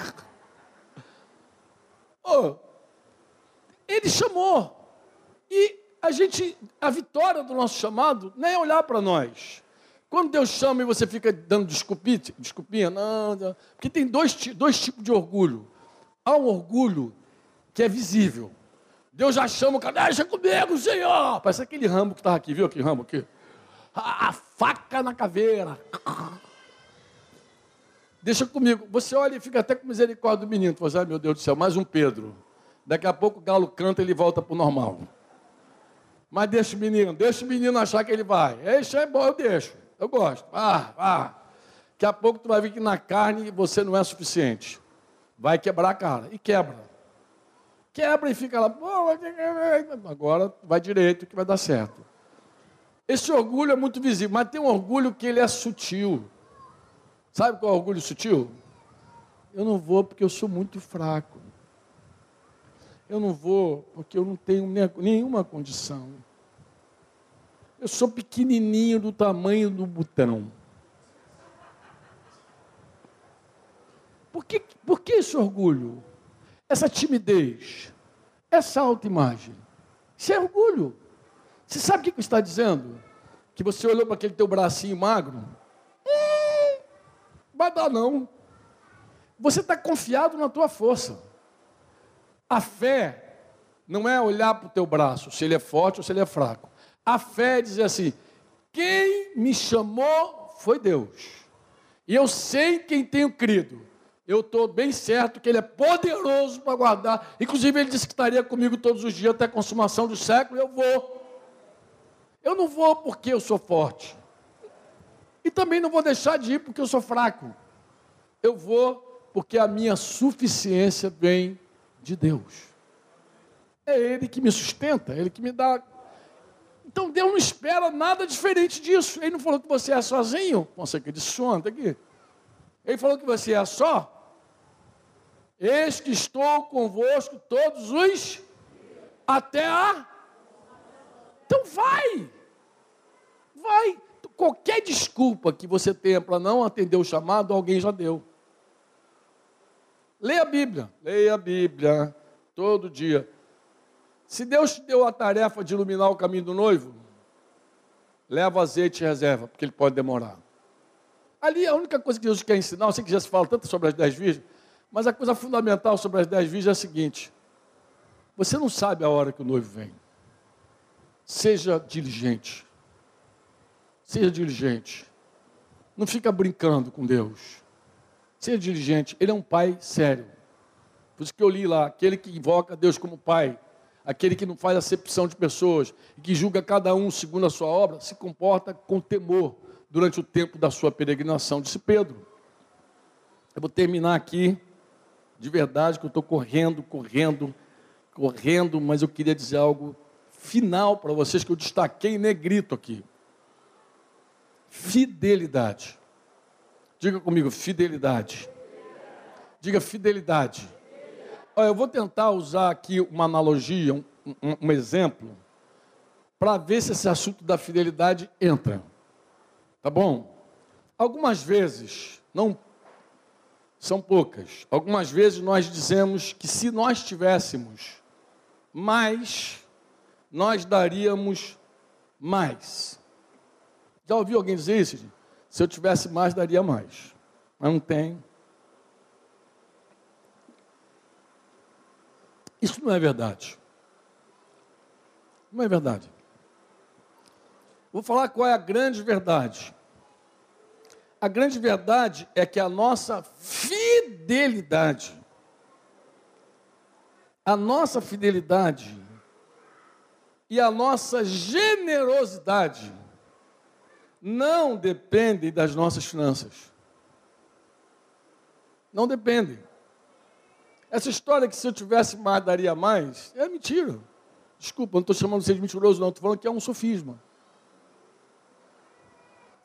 ele chamou. E a gente, a vitória do nosso chamado não é olhar para nós. Quando Deus chama e você fica dando desculpinha, desculpinha não, não, porque tem dois, dois tipos de orgulho. Há um orgulho que é visível. Deus já chama o cara, deixa comigo, Senhor. Parece aquele ramo que estava aqui, viu aquele ramo aqui? A, a faca na caveira. Deixa comigo. Você olha e fica até com misericórdia do menino. Você, ai meu Deus do céu, mais um Pedro. Daqui a pouco o galo canta e ele volta para o normal. Mas deixa o menino, deixa o menino achar que ele vai. Isso é bom, eu deixo. Eu gosto. Ah, ah. Daqui a pouco tu vai ver que na carne você não é suficiente. Vai quebrar a cara. E quebra. Quebra e fica lá. Agora vai direito que vai dar certo. Esse orgulho é muito visível, mas tem um orgulho que ele é sutil. Sabe qual é o orgulho sutil? Eu não vou porque eu sou muito fraco. Eu não vou porque eu não tenho nenhuma condição. Eu sou pequenininho do tamanho do botão. Por que, por que esse orgulho? Essa timidez? Essa autoimagem? Isso é orgulho. Você sabe o que está dizendo? Que você olhou para aquele teu bracinho magro? Vai dar não. Você está confiado na tua força. A fé não é olhar para o teu braço, se ele é forte ou se ele é fraco. A fé é dizer assim: quem me chamou foi Deus. E eu sei quem tenho crido. Eu estou bem certo que Ele é poderoso para guardar. Inclusive, Ele disse que estaria comigo todos os dias até a consumação do século. Eu vou. Eu não vou porque eu sou forte. E também não vou deixar de ir porque eu sou fraco. Eu vou porque a minha suficiência vem de Deus. É Ele que me sustenta, é Ele que me dá então Deus não espera nada diferente disso. Ele não falou que você é sozinho. Você que de sono aqui. Ele falou que você é só. Eis que estou convosco todos os até a. Então vai. Vai. Qualquer desculpa que você tenha para não atender o chamado, alguém já deu. Leia a Bíblia. Leia a Bíblia todo dia. Se Deus te deu a tarefa de iluminar o caminho do noivo, leva azeite e reserva, porque ele pode demorar. Ali a única coisa que Deus quer ensinar, eu sei que já se fala tanto sobre as dez virgens, mas a coisa fundamental sobre as dez virgens é a seguinte: você não sabe a hora que o noivo vem. Seja diligente. Seja diligente. Não fica brincando com Deus. Seja diligente. Ele é um pai sério. Por isso que eu li lá, aquele que invoca Deus como Pai, aquele que não faz acepção de pessoas e que julga cada um segundo a sua obra, se comporta com temor durante o tempo da sua peregrinação, disse Pedro. Eu vou terminar aqui, de verdade, que eu estou correndo, correndo, correndo, mas eu queria dizer algo final para vocês que eu destaquei em negrito aqui. Fidelidade. Diga comigo, fidelidade. Diga fidelidade. Olha, eu vou tentar usar aqui uma analogia, um, um, um exemplo, para ver se esse assunto da fidelidade entra. Tá bom? Algumas vezes, não são poucas, algumas vezes nós dizemos que se nós tivéssemos mais, nós daríamos mais. Já ouviu alguém dizer isso? Se eu tivesse mais, daria mais. Mas não tem. Isso não é verdade. Não é verdade. Vou falar qual é a grande verdade. A grande verdade é que a nossa fidelidade, a nossa fidelidade e a nossa generosidade não dependem das nossas finanças. Não dependem. Essa história que se eu tivesse mais, daria mais, é mentira. Desculpa, não estou chamando você de mentiroso, não. Estou falando que é um sofisma.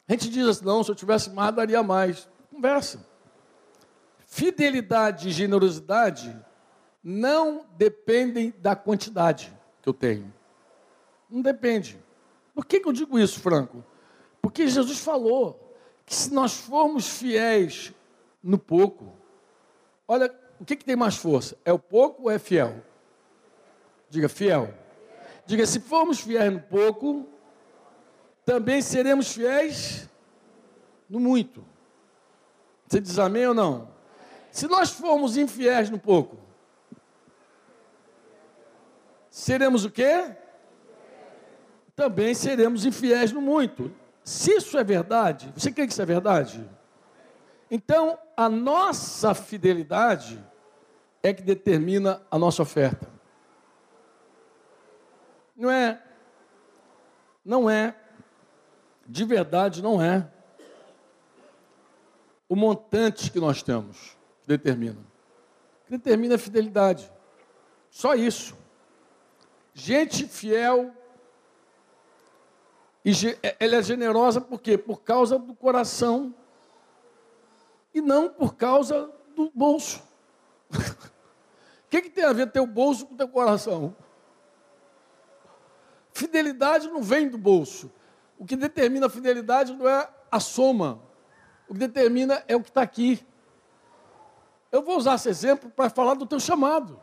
A gente diz assim, não, se eu tivesse mais, daria mais. Conversa. Fidelidade e generosidade não dependem da quantidade que eu tenho. Não depende. Por que, que eu digo isso, Franco? Porque Jesus falou que se nós formos fiéis no pouco, olha, o que, que tem mais força? É o pouco ou é fiel? Diga fiel. Diga, se formos fiéis no pouco, também seremos fiéis no muito. Você diz amém ou não? Se nós formos infiéis no pouco, seremos o quê? Também seremos infiéis no muito. Se isso é verdade, você crê que isso é verdade? Então, a nossa fidelidade é que determina a nossa oferta. Não é, não é, de verdade não é o montante que nós temos que determina. Que determina a fidelidade. Só isso. Gente fiel, e ela é generosa por quê? Por causa do coração e não por causa do bolso. O que, que tem a ver teu bolso com teu coração? Fidelidade não vem do bolso. O que determina a fidelidade não é a soma. O que determina é o que está aqui. Eu vou usar esse exemplo para falar do teu chamado.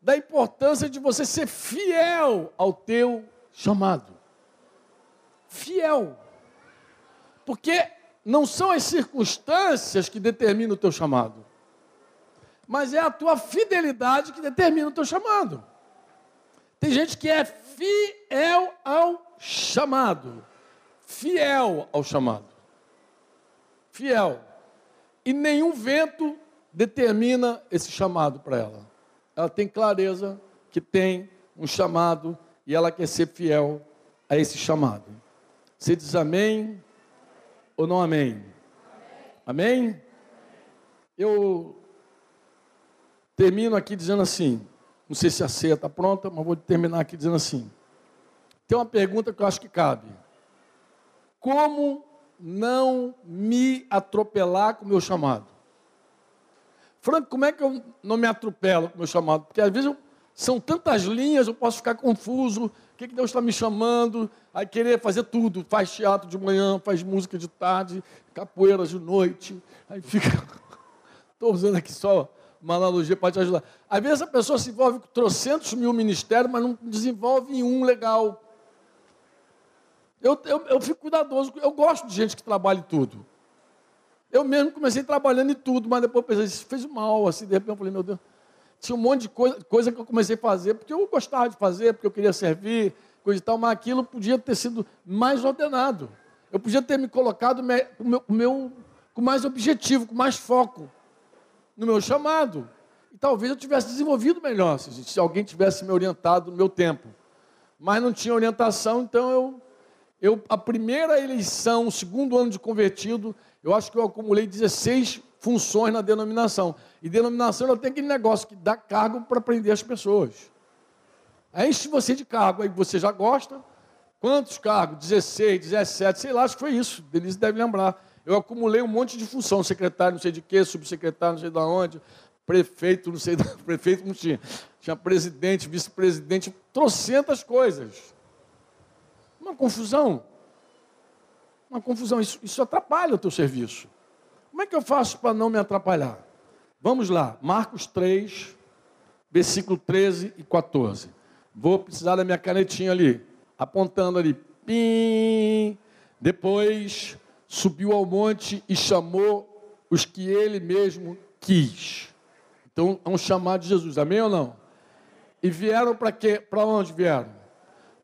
Da importância de você ser fiel ao teu chamado. Fiel. Porque não são as circunstâncias que determinam o teu chamado, mas é a tua fidelidade que determina o teu chamado. Tem gente que é fiel ao chamado, fiel ao chamado, fiel, e nenhum vento determina esse chamado para ela. Ela tem clareza que tem um chamado e ela quer ser fiel a esse chamado. Você diz amém? ou não amém? Amém? amém? Eu termino aqui dizendo assim, não sei se a ceia está pronta, mas vou terminar aqui dizendo assim. Tem uma pergunta que eu acho que cabe. Como não me atropelar com o meu chamado? Franco, como é que eu não me atropelo com o meu chamado? Porque às vezes eu, são tantas linhas, eu posso ficar confuso, o que, que Deus está me chamando? Aí querer fazer tudo. Faz teatro de manhã, faz música de tarde, capoeira de noite. Aí fica. Estou usando aqui só uma analogia para te ajudar. Às vezes a pessoa se envolve com trocentos mil ministérios, mas não desenvolve um legal. Eu, eu, eu fico cuidadoso, eu gosto de gente que trabalha em tudo. Eu mesmo comecei trabalhando em tudo, mas depois pensei, isso fez mal, assim, de repente eu falei, meu Deus, tinha um monte de coisa, coisa que eu comecei a fazer, porque eu gostava de fazer, porque eu queria servir, coisa e tal, mas aquilo podia ter sido mais ordenado. Eu podia ter me colocado com, meu, com, meu, com mais objetivo, com mais foco no meu chamado. E talvez eu tivesse desenvolvido melhor, se alguém tivesse me orientado no meu tempo. Mas não tinha orientação, então eu, eu a primeira eleição, o segundo ano de convertido, eu acho que eu acumulei 16 funções na denominação. E denominação ela tem aquele negócio que dá cargo para prender as pessoas. Aí enche você de cargo, aí você já gosta. Quantos cargos? 16, 17, sei lá, acho que foi isso. Denise deve lembrar. Eu acumulei um monte de função, secretário não sei de quê, subsecretário não sei de onde, prefeito não sei, prefeito não tinha. Tinha presidente, vice-presidente, trocentas coisas. Uma confusão. Uma confusão. Isso, isso atrapalha o teu serviço. Como é que eu faço para não me atrapalhar? Vamos lá, Marcos 3, versículo 13 e 14. Vou precisar da minha canetinha ali, apontando ali. Pim. Depois subiu ao monte e chamou os que ele mesmo quis. Então, é um chamado de Jesus, amém ou não? E vieram para quê? Para onde vieram?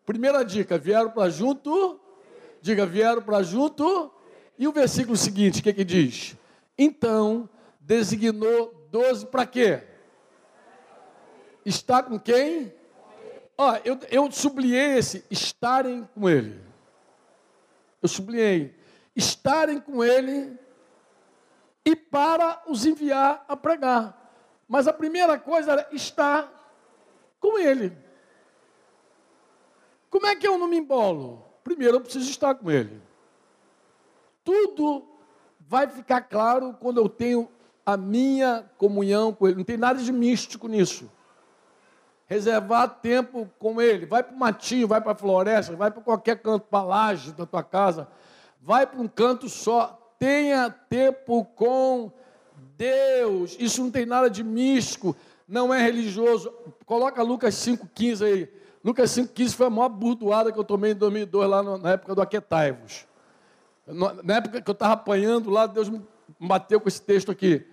Primeira dica, vieram para junto. Diga, vieram para junto. E o versículo seguinte, o que, que diz? Então, designou doze para quê? Está com quem? Ó, eu, eu sublinhei esse, estarem com ele. Eu sublinhei estarem com ele e para os enviar a pregar. Mas a primeira coisa era estar com ele. Como é que eu não me embolo? Primeiro eu preciso estar com ele. Tudo vai ficar claro quando eu tenho a minha comunhão com ele. Não tem nada de místico nisso. Reservar tempo com ele. Vai para o matinho, vai para a floresta, vai para qualquer canto, para da tua casa vai para um canto só. Tenha tempo com Deus. Isso não tem nada de místico, não é religioso. Coloca Lucas 5,15 aí. Lucas 5,15 foi a maior burdoada que eu tomei em 2002, lá na época do Aquetaivos. Na época que eu estava apanhando lá, Deus me bateu com esse texto aqui.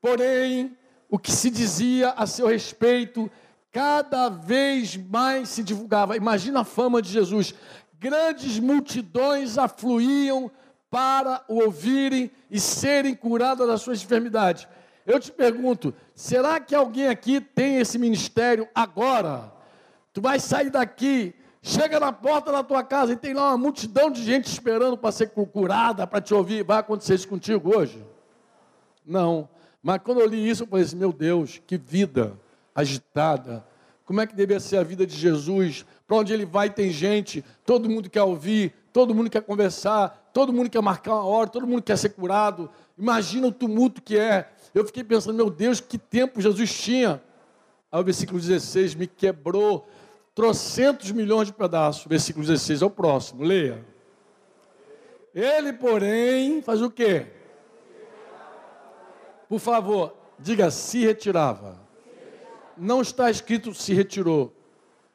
Porém, o que se dizia a seu respeito, cada vez mais se divulgava. Imagina a fama de Jesus grandes multidões afluíam para o ouvirem e serem curadas das suas enfermidades. Eu te pergunto, será que alguém aqui tem esse ministério agora? Tu vai sair daqui, chega na porta da tua casa e tem lá uma multidão de gente esperando para ser curada, para te ouvir. Vai acontecer isso contigo hoje? Não. Mas quando eu li isso, eu falei assim: meu Deus, que vida agitada. Como é que deveria ser a vida de Jesus para onde ele vai tem gente, todo mundo quer ouvir, todo mundo quer conversar, todo mundo quer marcar uma hora, todo mundo quer ser curado. Imagina o tumulto que é. Eu fiquei pensando, meu Deus, que tempo Jesus tinha. Aí o versículo 16 me quebrou trocentos milhões de pedaços. Versículo 16 é o próximo, leia. Ele, porém, faz o quê? Por favor, diga se retirava. Não está escrito se retirou.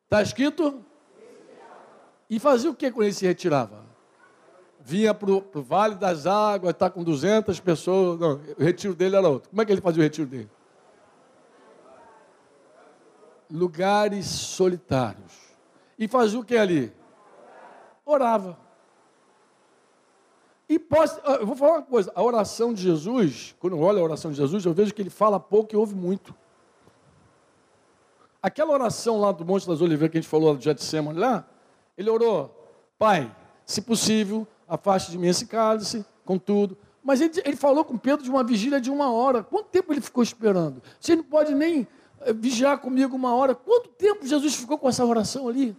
Está escrito e fazia o que quando ele se retirava? Vinha para o Vale das Águas, está com 200 pessoas. Não, o retiro dele era outro. Como é que ele fazia o retiro dele? Lugares solitários. E fazia o que ali? Orava. E posso, eu vou falar uma coisa: a oração de Jesus, quando eu olho a oração de Jesus, eu vejo que ele fala pouco e ouve muito. Aquela oração lá do Monte das Oliveiras que a gente falou do Getsemane lá, ele orou, Pai, se possível, afaste de mim esse cálice, com tudo. Mas ele, ele, falou com Pedro de uma vigília de uma hora. Quanto tempo ele ficou esperando? Você não pode nem vigiar comigo uma hora. Quanto tempo Jesus ficou com essa oração ali?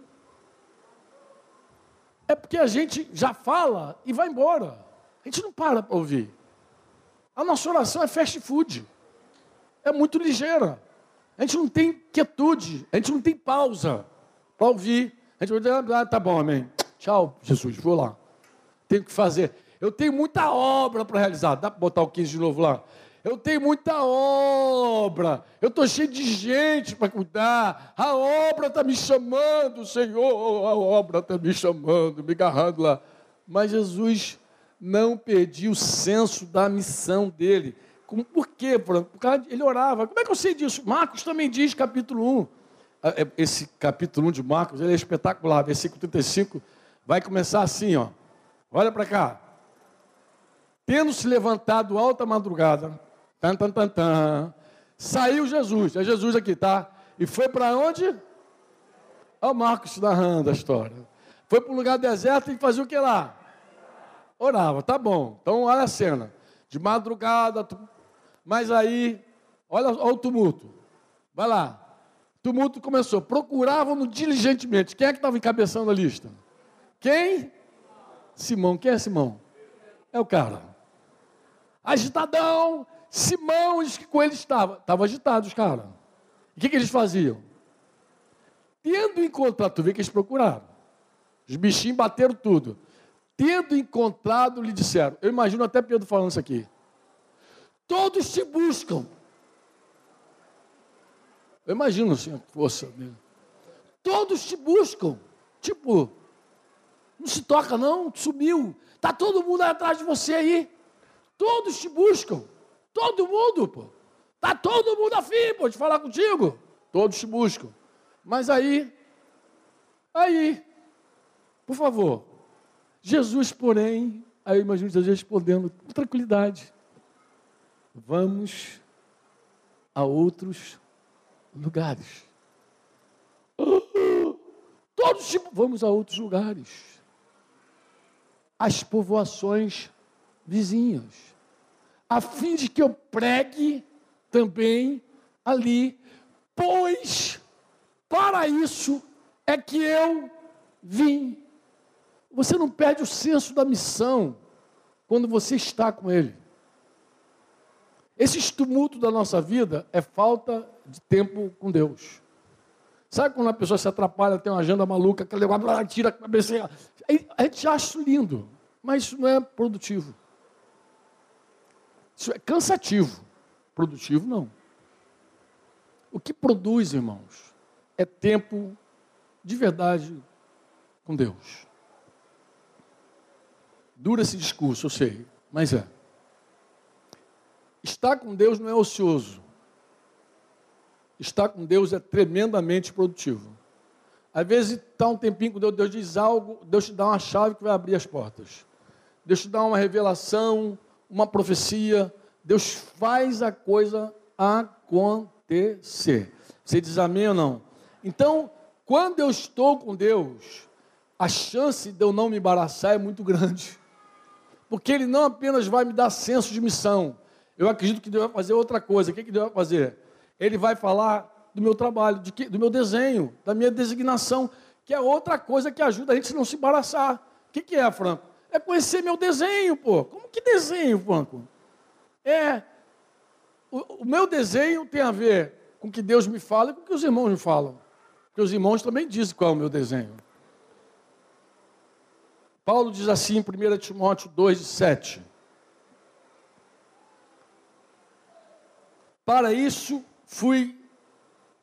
É porque a gente já fala e vai embora. A gente não para para ouvir. A nossa oração é fast food. É muito ligeira. A gente não tem quietude, a gente não tem pausa para ouvir. A gente vai ah, tá bom, amém. Tchau, Jesus, vou lá. Tenho que fazer. Eu tenho muita obra para realizar. Dá para botar o 15 de novo lá? Eu tenho muita obra. Eu estou cheio de gente para cuidar. A obra está me chamando, Senhor. A obra está me chamando, me agarrando lá. Mas Jesus não perdeu o senso da missão dele. Por quê, Franco? Porque ele orava. Como é que eu sei disso? Marcos também diz, capítulo 1. Ah, é, esse capítulo 1 de Marcos, ele é espetacular. Versículo 35 vai começar assim, ó. Olha para cá. Tendo se levantado alta madrugada, tan, tan, tan, tan, Saiu Jesus, é Jesus aqui, tá? E foi para onde? Olha o Marcos narrando a história. Foi para um lugar deserto e fazia o que lá? Orava, tá bom. Então olha a cena. De madrugada, mas aí, olha, olha o tumulto. Vai lá. tumulto começou. Procuravam-no diligentemente. Quem é que estava encabeçando a lista? Quem? Simão. Quem é Simão? É o cara. Agitadão. Simão diz que com ele estava. Estavam agitados, cara. O que, que eles faziam? Tendo encontrado, tu vê que eles procuraram. Os bichinhos bateram tudo. Tendo encontrado, lhe disseram. Eu imagino até Pedro falando isso aqui. Todos te buscam. Eu imagino assim a força dele. Todos te buscam. Tipo, não se toca não, sumiu. Está todo mundo atrás de você aí. Todos te buscam. Todo mundo, pô. Está todo mundo afim, pô, de falar contigo. Todos te buscam. Mas aí, aí, por favor. Jesus, porém, aí eu imagino Jesus respondendo com tranquilidade. Vamos a outros lugares. Todos vamos a outros lugares. As povoações vizinhas. A fim de que eu pregue também ali, pois para isso é que eu vim. Você não perde o senso da missão quando você está com Ele. Esse tumulto da nossa vida é falta de tempo com Deus. Sabe quando a pessoa se atrapalha, tem uma agenda maluca, que ela tira a cabeça. A gente acha lindo, mas isso não é produtivo. Isso é cansativo. Produtivo, não. O que produz, irmãos, é tempo de verdade com Deus. Dura esse discurso, eu sei, mas é. Estar com Deus não é ocioso. Estar com Deus é tremendamente produtivo. Às vezes está um tempinho com Deus, Deus diz algo, Deus te dá uma chave que vai abrir as portas. Deus te dá uma revelação, uma profecia. Deus faz a coisa acontecer. Você diz amém ou não? Então, quando eu estou com Deus, a chance de eu não me embaraçar é muito grande. Porque Ele não apenas vai me dar senso de missão, eu acredito que Deus vai fazer outra coisa. O que, que Deus vai fazer? Ele vai falar do meu trabalho, que, do meu desenho, da minha designação, que é outra coisa que ajuda a gente a não se embaraçar. O que, que é, Franco? É conhecer meu desenho, pô. Como que desenho, Franco? É. O, o meu desenho tem a ver com o que Deus me fala e com o que os irmãos me falam. Porque os irmãos também dizem qual é o meu desenho. Paulo diz assim em 1 Timóteo 2, 7. Para isso fui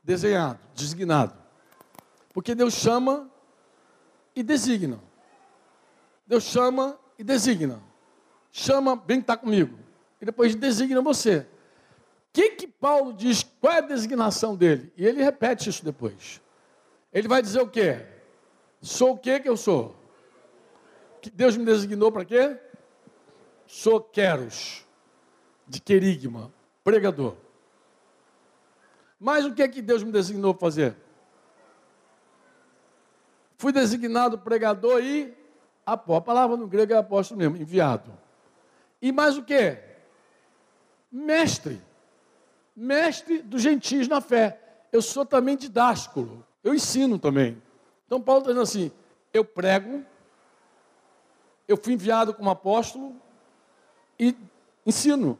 desenhado, designado. Porque Deus chama e designa. Deus chama e designa. Chama, vem estar comigo. E depois designa você. O que, que Paulo diz? Qual é a designação dele? E ele repete isso depois. Ele vai dizer o quê? Sou o que que eu sou? Que Deus me designou para quê? Sou queros, de querigma, pregador. Mas o que é que Deus me designou fazer? Fui designado pregador e A palavra no grego é apóstolo mesmo, enviado. E mais o que? Mestre. Mestre dos gentios na fé. Eu sou também didásculo. Eu ensino também. Então Paulo está dizendo assim: eu prego, eu fui enviado como apóstolo e ensino.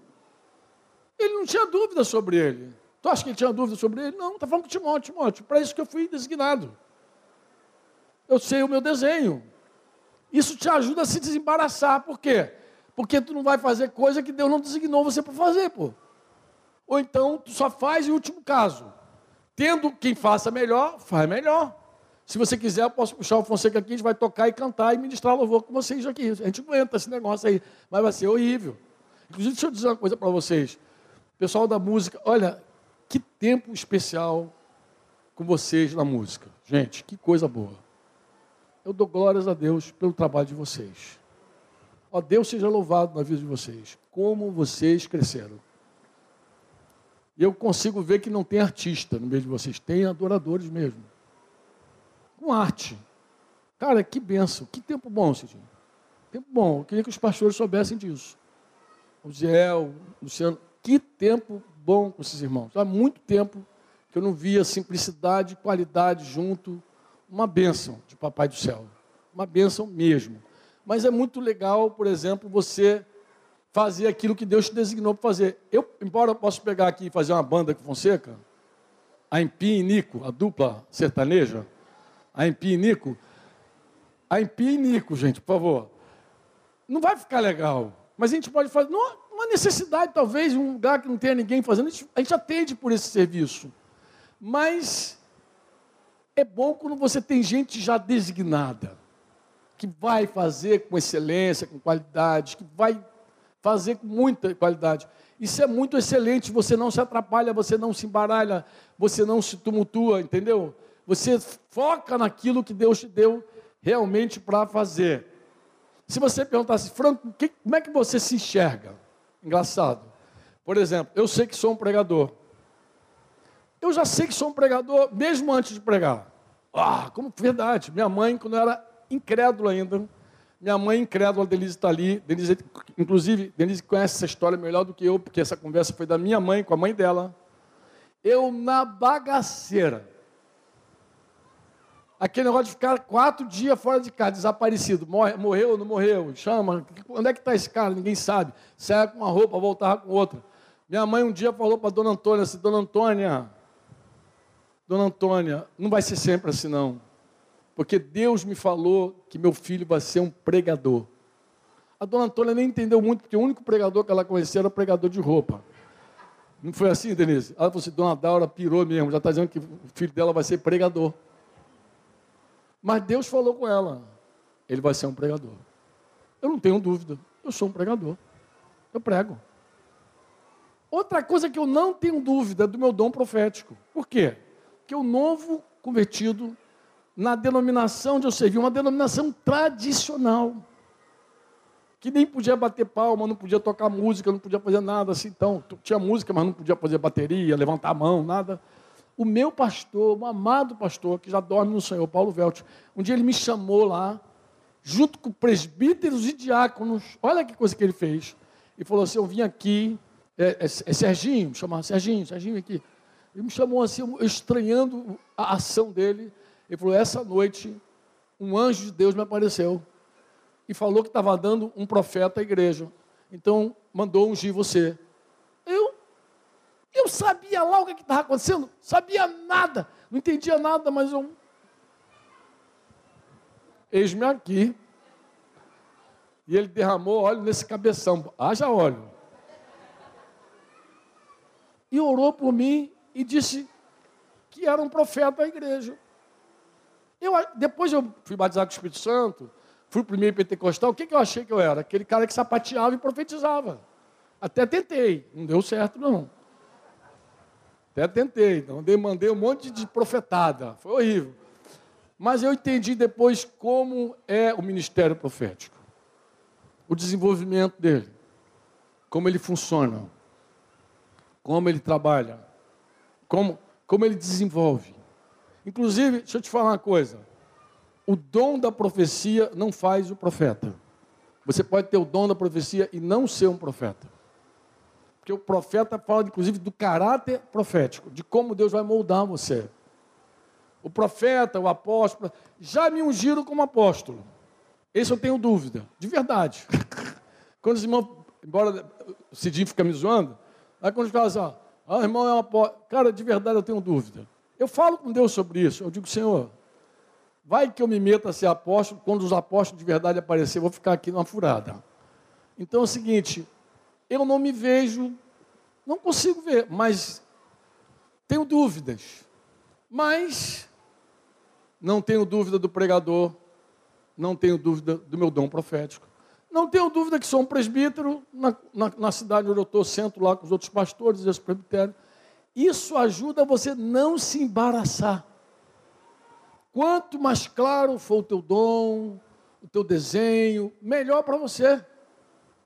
Ele não tinha dúvida sobre ele. Tu acha que ele tinha dúvida sobre ele? Não, está falando com Timóteo, Timóteo, para isso que eu fui designado. Eu sei o meu desenho. Isso te ajuda a se desembaraçar. Por quê? Porque tu não vai fazer coisa que Deus não designou você para fazer, pô. Ou então tu só faz em último caso. Tendo quem faça melhor, faz melhor. Se você quiser, eu posso puxar o Fonseca aqui, a gente vai tocar e cantar e ministrar louvor com vocês aqui. A gente aguenta esse negócio aí, mas vai ser horrível. Inclusive, deixa eu dizer uma coisa para vocês. Pessoal da música, olha, que tempo especial com vocês na música. Gente, que coisa boa. Eu dou glórias a Deus pelo trabalho de vocês. Ó Deus seja louvado na vida de vocês. Como vocês cresceram. E eu consigo ver que não tem artista no meio de vocês, tem adoradores mesmo. Com arte. Cara, que benção, que tempo bom, Cidinho. Tempo bom. Eu queria que os pastores soubessem disso. O Zé, o Luciano, que tempo bom com esses irmãos. Há muito tempo que eu não via simplicidade e qualidade junto. Uma bênção de Papai do Céu. Uma bênção mesmo. Mas é muito legal, por exemplo, você fazer aquilo que Deus te designou para fazer. Eu, embora eu possa pegar aqui e fazer uma banda com Fonseca, a Empim e Nico, a dupla sertaneja, a Empim e Nico, a Empim e Nico, gente, por favor. Não vai ficar legal, mas a gente pode fazer, não, uma necessidade talvez, um lugar que não tenha ninguém fazendo, a gente, a gente atende por esse serviço. Mas é bom quando você tem gente já designada, que vai fazer com excelência, com qualidade, que vai fazer com muita qualidade. Isso é muito excelente, você não se atrapalha, você não se embaralha, você não se tumultua, entendeu? Você foca naquilo que Deus te deu realmente para fazer. Se você perguntasse, Franco, que, como é que você se enxerga? Engraçado. Por exemplo, eu sei que sou um pregador. Eu já sei que sou um pregador mesmo antes de pregar. Ah, como verdade. Minha mãe, quando eu era incrédulo ainda, minha mãe incrédula, a Denise está ali. Denise, inclusive, Denise conhece essa história melhor do que eu, porque essa conversa foi da minha mãe com a mãe dela. Eu, na bagaceira, aquele negócio de ficar quatro dias fora de casa, desaparecido, morre, morreu, não morreu, chama, onde é que está esse cara? Ninguém sabe. Sai com uma roupa, voltava com outra. Minha mãe um dia falou para Dona Antônia assim, Dona Antônia, Dona Antônia, não vai ser sempre assim não. Porque Deus me falou que meu filho vai ser um pregador. A dona Antônia nem entendeu muito, porque o único pregador que ela conhecia era pregador de roupa. Não foi assim, Denise? Ela falou assim, dona Daura pirou mesmo, já está dizendo que o filho dela vai ser pregador. Mas Deus falou com ela, ele vai ser um pregador. Eu não tenho dúvida, eu sou um pregador. Eu prego. Outra coisa que eu não tenho dúvida é do meu dom profético. Por quê? Porque o novo convertido na denominação de eu servir, uma denominação tradicional, que nem podia bater palma, não podia tocar música, não podia fazer nada assim. Então, tinha música, mas não podia fazer bateria, levantar a mão, nada. O meu pastor, o amado pastor, que já dorme no Senhor, Paulo Velt, um dia ele me chamou lá, junto com presbíteros e diáconos, olha que coisa que ele fez. E falou assim: Eu vim aqui, é, é, é Serginho, chamava Serginho, Serginho aqui. Ele me chamou assim, estranhando a ação dele. Ele falou: Essa noite, um anjo de Deus me apareceu e falou que estava dando um profeta à igreja. Então, mandou ungir você. Eu, eu sabia lá o que estava acontecendo, sabia nada, não entendia nada, mas eu. Eis-me aqui. E ele derramou óleo nesse cabeção. Haja óleo. E orou por mim e disse que era um profeta da igreja. Eu, depois eu fui batizado com o Espírito Santo, fui primeiro pentecostal, o que, que eu achei que eu era? Aquele cara que sapateava e profetizava. Até tentei, não deu certo não. Até tentei, então mandei um monte de profetada, foi horrível. Mas eu entendi depois como é o ministério profético, o desenvolvimento dele, como ele funciona, como ele trabalha, como, como ele desenvolve. Inclusive, deixa eu te falar uma coisa. O dom da profecia não faz o profeta. Você pode ter o dom da profecia e não ser um profeta. Porque o profeta fala, inclusive, do caráter profético, de como Deus vai moldar você. O profeta, o apóstolo, já me ungiram como apóstolo. Esse eu tenho dúvida, de verdade. Quando os irmãos, embora o Cidinho fica me zoando, aí quando eles falam assim, ah, irmão é um apóstolo. Cara, de verdade eu tenho dúvida. Eu falo com Deus sobre isso. Eu digo, Senhor, vai que eu me meta a ser apóstolo, quando os apóstolos de verdade aparecer, eu vou ficar aqui numa furada. Então é o seguinte, eu não me vejo, não consigo ver, mas tenho dúvidas. Mas não tenho dúvida do pregador, não tenho dúvida do meu dom profético. Não tenho dúvida que sou um presbítero na, na, na cidade onde eu estou, sento lá com os outros pastores desse presbitério. Isso ajuda você não se embaraçar. Quanto mais claro for o teu dom, o teu desenho, melhor para você.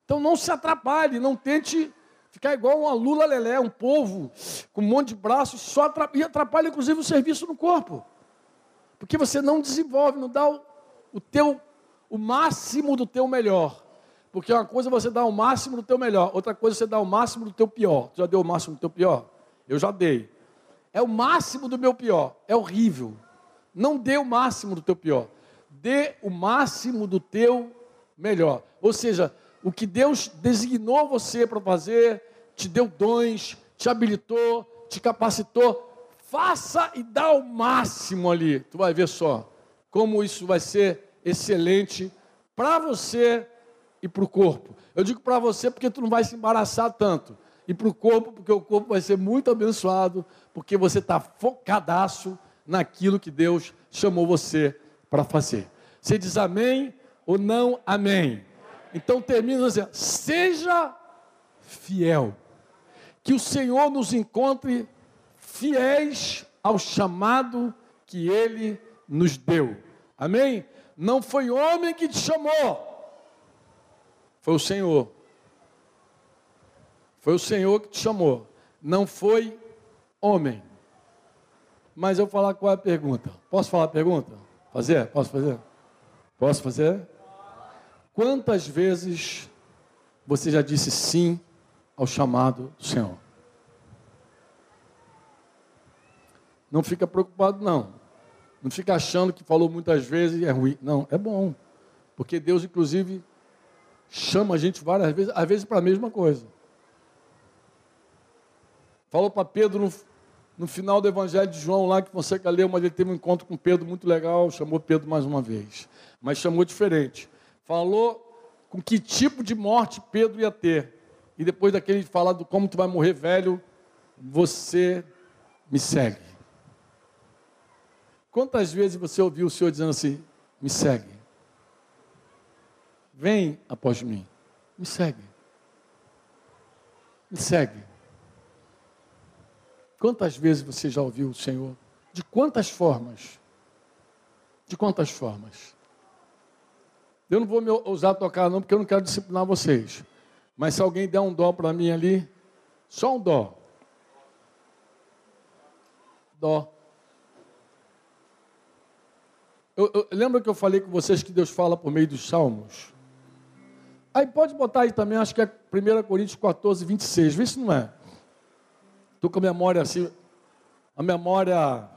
Então não se atrapalhe, não tente Ficar igual uma lula lelé, um povo com um monte de braços, só atrapalha, e atrapalha inclusive o serviço no corpo. Porque você não desenvolve, não dá o, o teu o máximo do teu melhor. Porque uma coisa é você dá o máximo do teu melhor, outra coisa é você dá o máximo do teu pior. Tu já deu o máximo do teu pior? Eu já dei. É o máximo do meu pior. É horrível. Não dê o máximo do teu pior. Dê o máximo do teu melhor. Ou seja, o que Deus designou você para fazer, te deu dons, te habilitou, te capacitou, faça e dá o máximo ali. Tu vai ver só como isso vai ser excelente para você e para o corpo. Eu digo para você porque tu não vai se embaraçar tanto. E para o corpo, porque o corpo vai ser muito abençoado, porque você está focadaço naquilo que Deus chamou você para fazer. Você diz amém ou não amém? Então termina dizendo, seja fiel. Que o Senhor nos encontre fiéis ao chamado que Ele nos deu. Amém? Não foi homem que te chamou, foi o Senhor. Foi o Senhor que te chamou, não foi homem. Mas eu vou falar qual é a pergunta. Posso falar a pergunta? Fazer? Posso fazer? Posso fazer? Quantas vezes você já disse sim ao chamado do Senhor? Não fica preocupado, não. Não fica achando que falou muitas vezes e é ruim. Não, é bom. Porque Deus, inclusive, chama a gente várias vezes, às vezes para a mesma coisa. Falou para Pedro no, no, final do Evangelho de João, lá que você leu, mas ele teve um encontro com Pedro muito legal, chamou Pedro mais uma vez. Mas chamou diferente. Falou com que tipo de morte Pedro ia ter. E depois daquele falar do como tu vai morrer velho, você me segue. Quantas vezes você ouviu o Senhor dizendo assim: me segue? Vem após mim. Me segue. Me segue. Quantas vezes você já ouviu o Senhor? De quantas formas? De quantas formas? Eu não vou me ousar tocar não, porque eu não quero disciplinar vocês. Mas se alguém der um dó para mim ali, só um dó. Dó. Eu, eu, lembra que eu falei com vocês que Deus fala por meio dos salmos? Aí pode botar aí também, acho que é 1 Coríntios 14, 26. Vê se não é. Estou com a memória assim. A memória.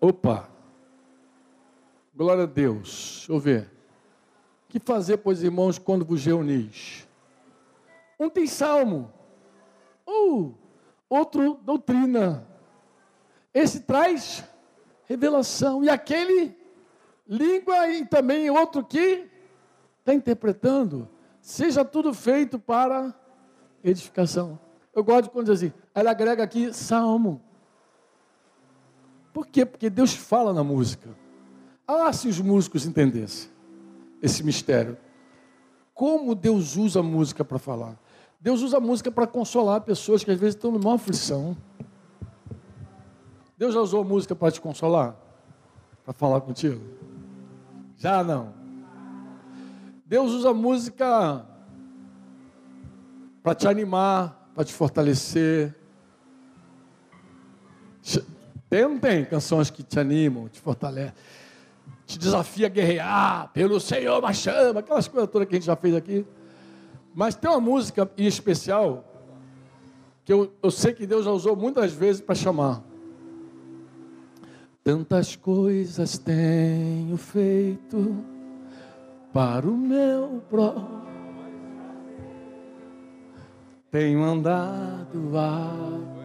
Opa! Glória a Deus. Deixa eu ver. Que fazer, pois, irmãos, quando vos reunis? Um tem salmo. Uh, outro, doutrina. Esse traz revelação. E aquele língua e também outro que está interpretando. Seja tudo feito para edificação. Eu gosto de quando diz assim, ela agrega aqui salmo. Por quê? Porque Deus fala na música. Ah, se os músicos entendessem esse mistério. Como Deus usa a música para falar? Deus usa a música para consolar pessoas que às vezes estão numa aflição. Deus já usou música para te consolar? Para falar contigo? Já não. Deus usa música para te animar, para te fortalecer. Tem não tem canções que te animam, te fortalecem, te desafia a guerrear pelo Senhor, mas chama, aquelas coisas todas que a gente já fez aqui. Mas tem uma música em especial que eu, eu sei que Deus já usou muitas vezes para chamar. Tantas coisas tenho feito para o meu próprio. Tenho andado a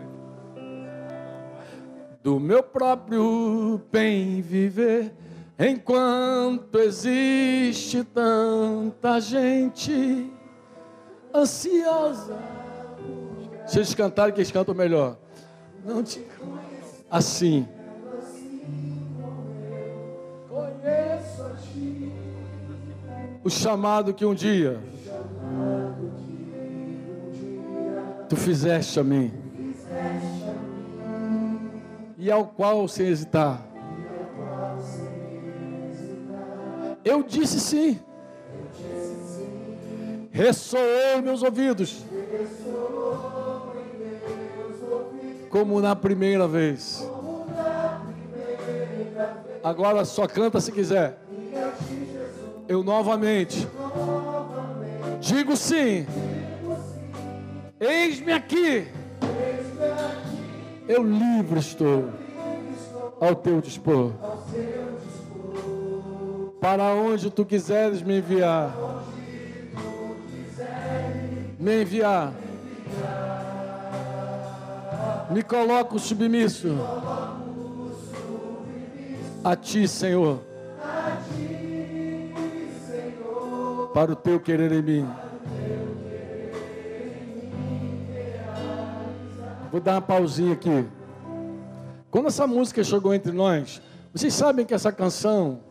do meu próprio bem viver, enquanto existe tanta gente ansiosa. Se eles cantarem, que eles cantam melhor. Não te assim. O chamado que um dia tu fizeste a mim e ao qual sem hesitar eu disse sim ressoou em meus ouvidos. Como na primeira vez. Agora só canta se quiser. Eu novamente digo sim. Eis-me aqui. Eu livre estou ao teu dispor. Para onde tu quiseres me enviar. Me enviar. Me coloco submisso a ti, Senhor. Para o teu querer em mim. Vou dar uma pausinha aqui. Quando essa música chegou entre nós, vocês sabem que essa canção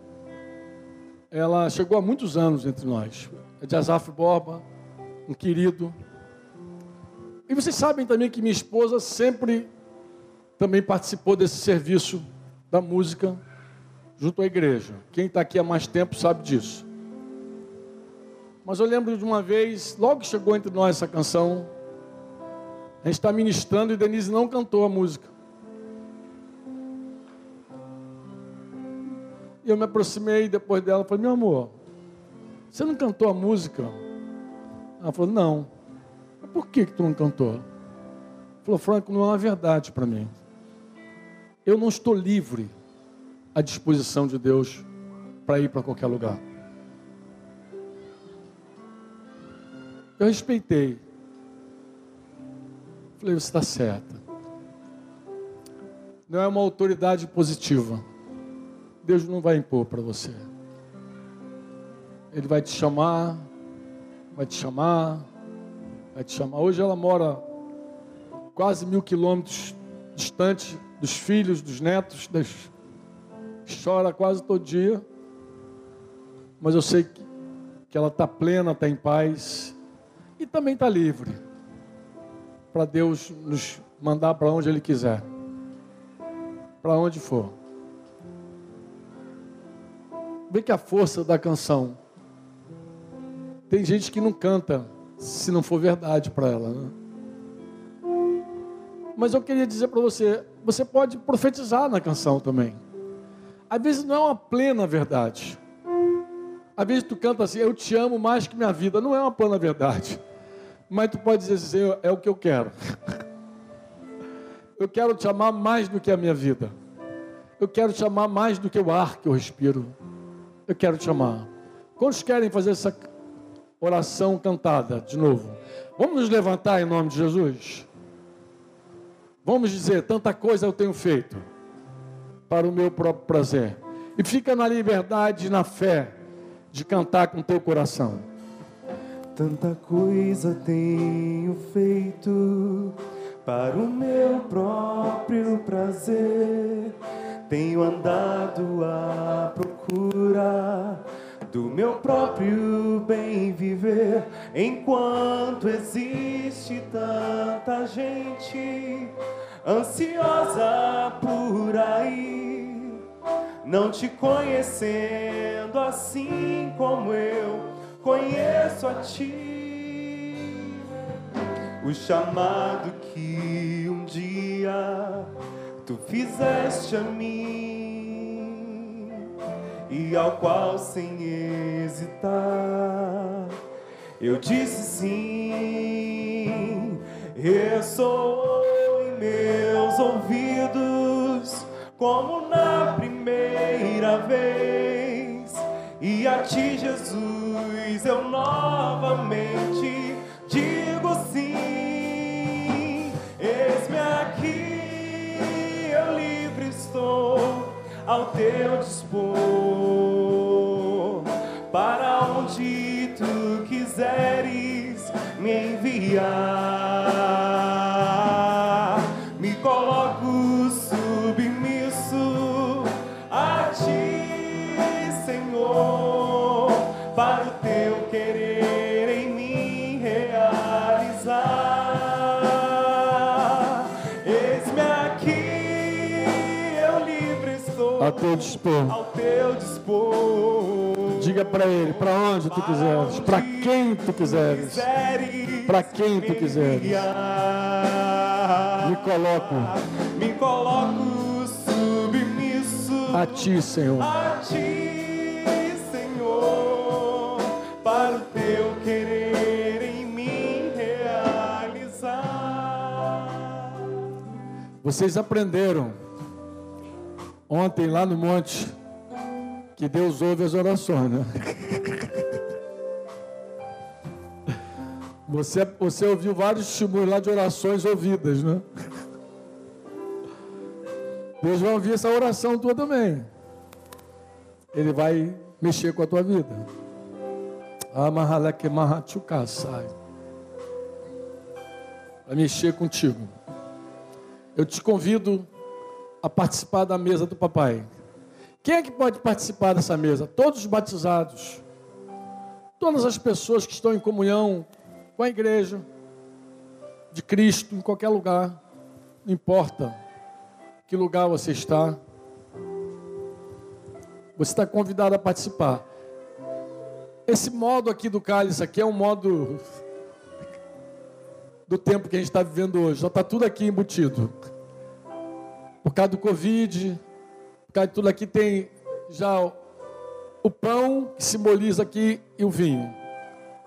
ela chegou há muitos anos entre nós. É de Azaf Borba, um querido. E vocês sabem também que minha esposa sempre também participou desse serviço da música junto à igreja. Quem está aqui há mais tempo sabe disso. Mas eu lembro de uma vez, logo que chegou entre nós essa canção, a gente está ministrando e Denise não cantou a música. E eu me aproximei depois dela e falei, meu amor, você não cantou a música? Ela falou, não. Por que, que tu não cantou? Ela falou, Franco, não é uma verdade para mim. Eu não estou livre à disposição de Deus para ir para qualquer lugar. Eu respeitei. Falei, você está certa. Não é uma autoridade positiva. Deus não vai impor para você. Ele vai te chamar, vai te chamar, vai te chamar. Hoje ela mora quase mil quilômetros distante dos filhos, dos netos, das... chora quase todo dia. Mas eu sei que, ela está plena, está em paz e também está livre para Deus nos mandar para onde Ele quiser, para onde for. Vê que a força da canção. Tem gente que não canta se não for verdade para ela. Né? Mas eu queria dizer para você, você pode profetizar na canção também. Às vezes não é uma plena verdade. Às vezes tu canta assim, eu te amo mais que minha vida. Não é uma plena verdade. Mas tu pode dizer assim, é o que eu quero. Eu quero te amar mais do que a minha vida. Eu quero te amar mais do que o ar que eu respiro. Eu quero te amar. Quantos querem fazer essa oração cantada de novo? Vamos nos levantar em nome de Jesus? Vamos dizer: tanta coisa eu tenho feito para o meu próprio prazer. E fica na liberdade na fé de cantar com teu coração. Tanta coisa tenho feito para o meu próprio prazer. Tenho andado à procura do meu próprio bem viver, enquanto existe tanta gente ansiosa por aí, não te conhecendo assim como eu conheço a ti, o chamado que um dia tu fizeste a mim e ao qual sem hesitar eu disse sim, ressoou em meus ouvidos como na primeira vez e a ti Jesus eu novamente digo sim. Eis-me aqui, eu livre estou ao teu dispor. Para onde tu quiseres me enviar, A teu dispor. ao teu dispor. Diga para ele, para onde tu quiseres, para quem tu quiseres, para quem tu quiseres. Me coloco. Me coloco submisso a ti, Senhor. A ti, Senhor, para o teu querer em mim realizar. Vocês aprenderam ontem lá no monte que Deus ouve as orações, né? Você, você ouviu vários testemunhos lá de orações ouvidas, né? Deus vai ouvir essa oração tua também. Ele vai mexer com a tua vida. Vai mexer contigo. Eu te convido a participar da mesa do papai. Quem é que pode participar dessa mesa? Todos os batizados. Todas as pessoas que estão em comunhão com a igreja de Cristo, em qualquer lugar. Não importa que lugar você está. Você está convidado a participar. Esse modo aqui do cálice aqui é um modo do tempo que a gente está vivendo hoje. Já está tudo aqui embutido. Por causa do Covid, causa de tudo aqui tem já o pão que simboliza aqui e o vinho.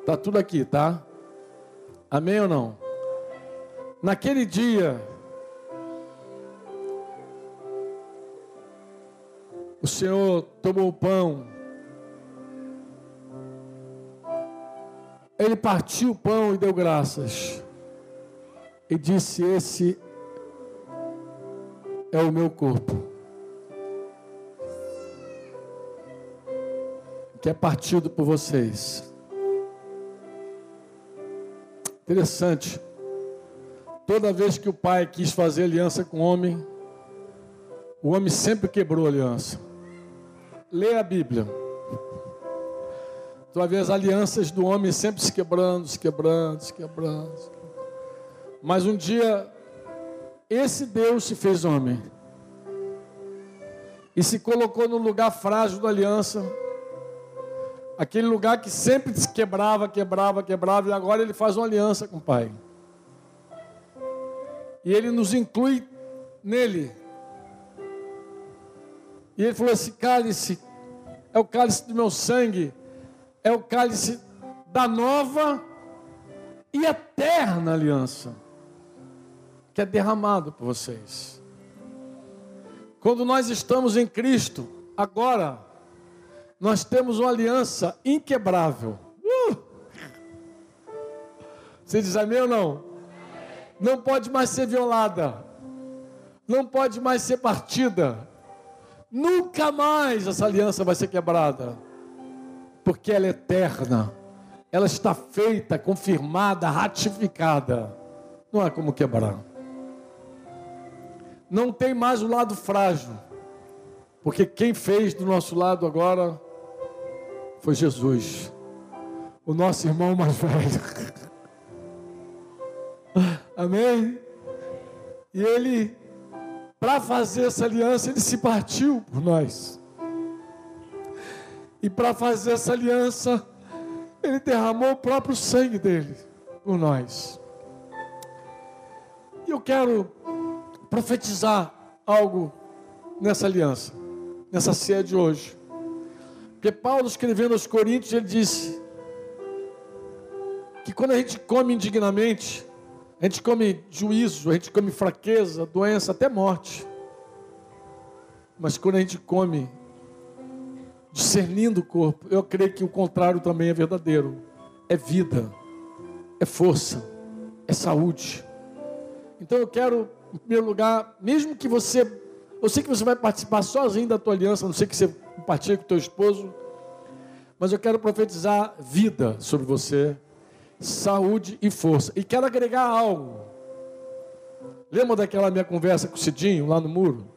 Tá tudo aqui, tá? Amém ou não? Naquele dia, o Senhor tomou o pão, ele partiu o pão e deu graças, e disse: Esse é o meu corpo. que é partido por vocês. Interessante. Toda vez que o pai quis fazer aliança com o homem, o homem sempre quebrou a aliança. Lê a Bíblia. Tu vai ver as alianças do homem sempre se quebrando, se quebrando, se quebrando. Mas um dia, esse Deus se fez homem e se colocou no lugar frágil da aliança Aquele lugar que sempre se quebrava, quebrava, quebrava, e agora ele faz uma aliança com o Pai. E ele nos inclui nele. E ele falou: esse cálice é o cálice do meu sangue, é o cálice da nova e eterna aliança, que é derramado por vocês. Quando nós estamos em Cristo, agora, nós temos uma aliança inquebrável. Uh! Você diz amém ou não? Não pode mais ser violada. Não pode mais ser partida. Nunca mais essa aliança vai ser quebrada. Porque ela é eterna. Ela está feita, confirmada, ratificada. Não há como quebrar. Não tem mais o lado frágil. Porque quem fez do nosso lado agora foi Jesus, o nosso irmão mais velho. Amém? E ele, para fazer essa aliança, ele se partiu por nós. E para fazer essa aliança, ele derramou o próprio sangue dele por nós. E eu quero profetizar algo nessa aliança, nessa ceia de hoje. Porque Paulo, escrevendo aos Coríntios, ele disse que quando a gente come indignamente, a gente come juízo, a gente come fraqueza, doença, até morte. Mas quando a gente come discernindo o corpo, eu creio que o contrário também é verdadeiro. É vida, é força, é saúde. Então eu quero, em primeiro lugar, mesmo que você, eu sei que você vai participar sozinho da tua aliança, não sei que você compartilha com teu esposo. Mas eu quero profetizar vida sobre você, saúde e força. E quero agregar algo. Lembra daquela minha conversa com o Cidinho lá no muro?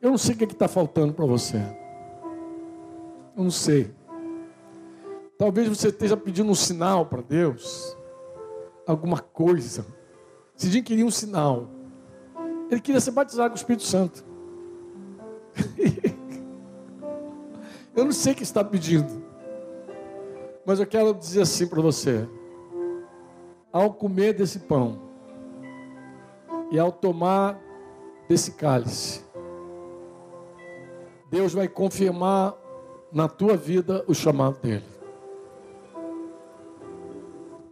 Eu não sei o que é está faltando para você. Eu não sei. Talvez você esteja pedindo um sinal para Deus. Alguma coisa. Cidinho queria um sinal. Ele queria ser batizado com o Espírito Santo. Eu não sei o que está pedindo. Mas eu quero dizer assim para você: ao comer desse pão e ao tomar desse cálice, Deus vai confirmar na tua vida o chamado dele.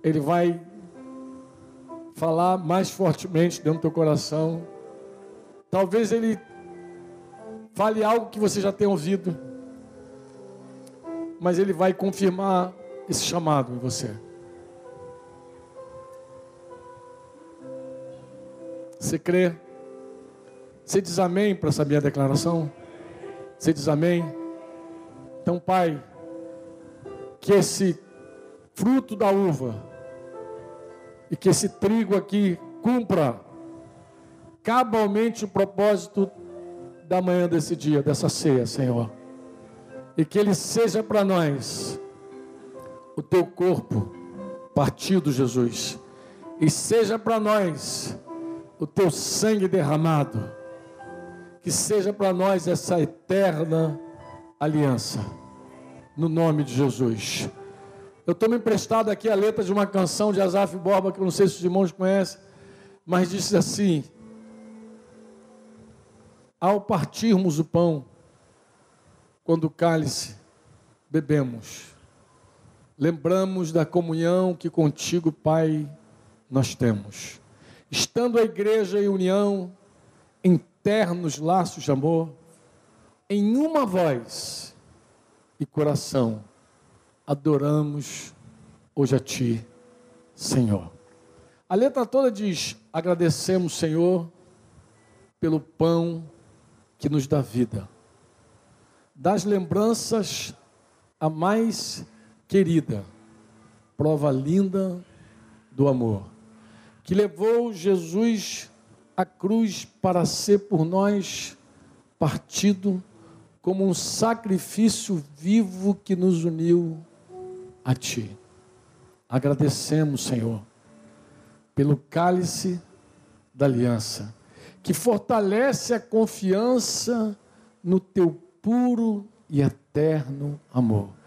Ele vai falar mais fortemente dentro do teu coração. Talvez ele fale algo que você já tenha ouvido, mas ele vai confirmar esse chamado em você. Você crê? Você diz amém para essa minha declaração? Você diz amém? Então, Pai, que esse fruto da uva e que esse trigo aqui cumpra cabalmente o propósito da manhã desse dia, dessa ceia, Senhor. E que ele seja para nós o teu corpo partido, Jesus, e seja para nós o teu sangue derramado, que seja para nós essa eterna aliança, no nome de Jesus. Eu me emprestado aqui a letra de uma canção de Azaf Borba, que eu não sei se os irmãos conhecem, mas disse assim: Ao partirmos o pão, quando o cálice bebemos, lembramos da comunhão que contigo, Pai, nós temos. Estando a igreja em união, em ternos laços de amor, em uma voz e coração, adoramos hoje a Ti, Senhor. A letra toda diz: agradecemos, Senhor, pelo pão que nos dá vida, das lembranças a mais querida, prova linda do amor, que levou Jesus à cruz para ser por nós partido como um sacrifício vivo que nos uniu a Ti. Agradecemos, Senhor, pelo cálice da aliança, que fortalece a confiança no Teu puro e eterno amor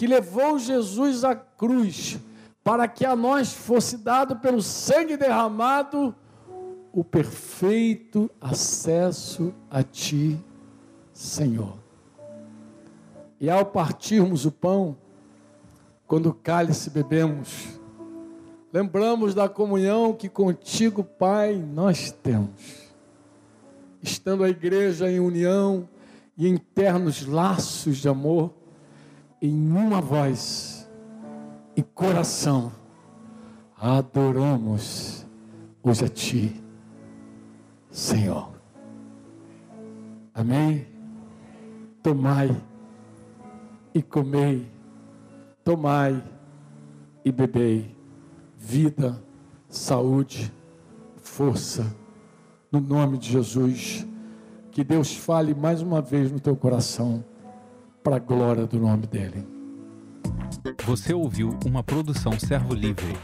que levou Jesus à cruz, para que a nós fosse dado pelo sangue derramado o perfeito acesso a Ti, Senhor. E ao partirmos o pão, quando o cálice bebemos, lembramos da comunhão que contigo, Pai, nós temos. Estando a igreja em união e em ternos laços de amor, em uma voz e coração, adoramos hoje a Ti, Senhor. Amém? Tomai e comei, tomai e bebei, vida, saúde, força, no nome de Jesus. Que Deus fale mais uma vez no teu coração para a glória do nome dele. Você ouviu uma produção Servo Livre.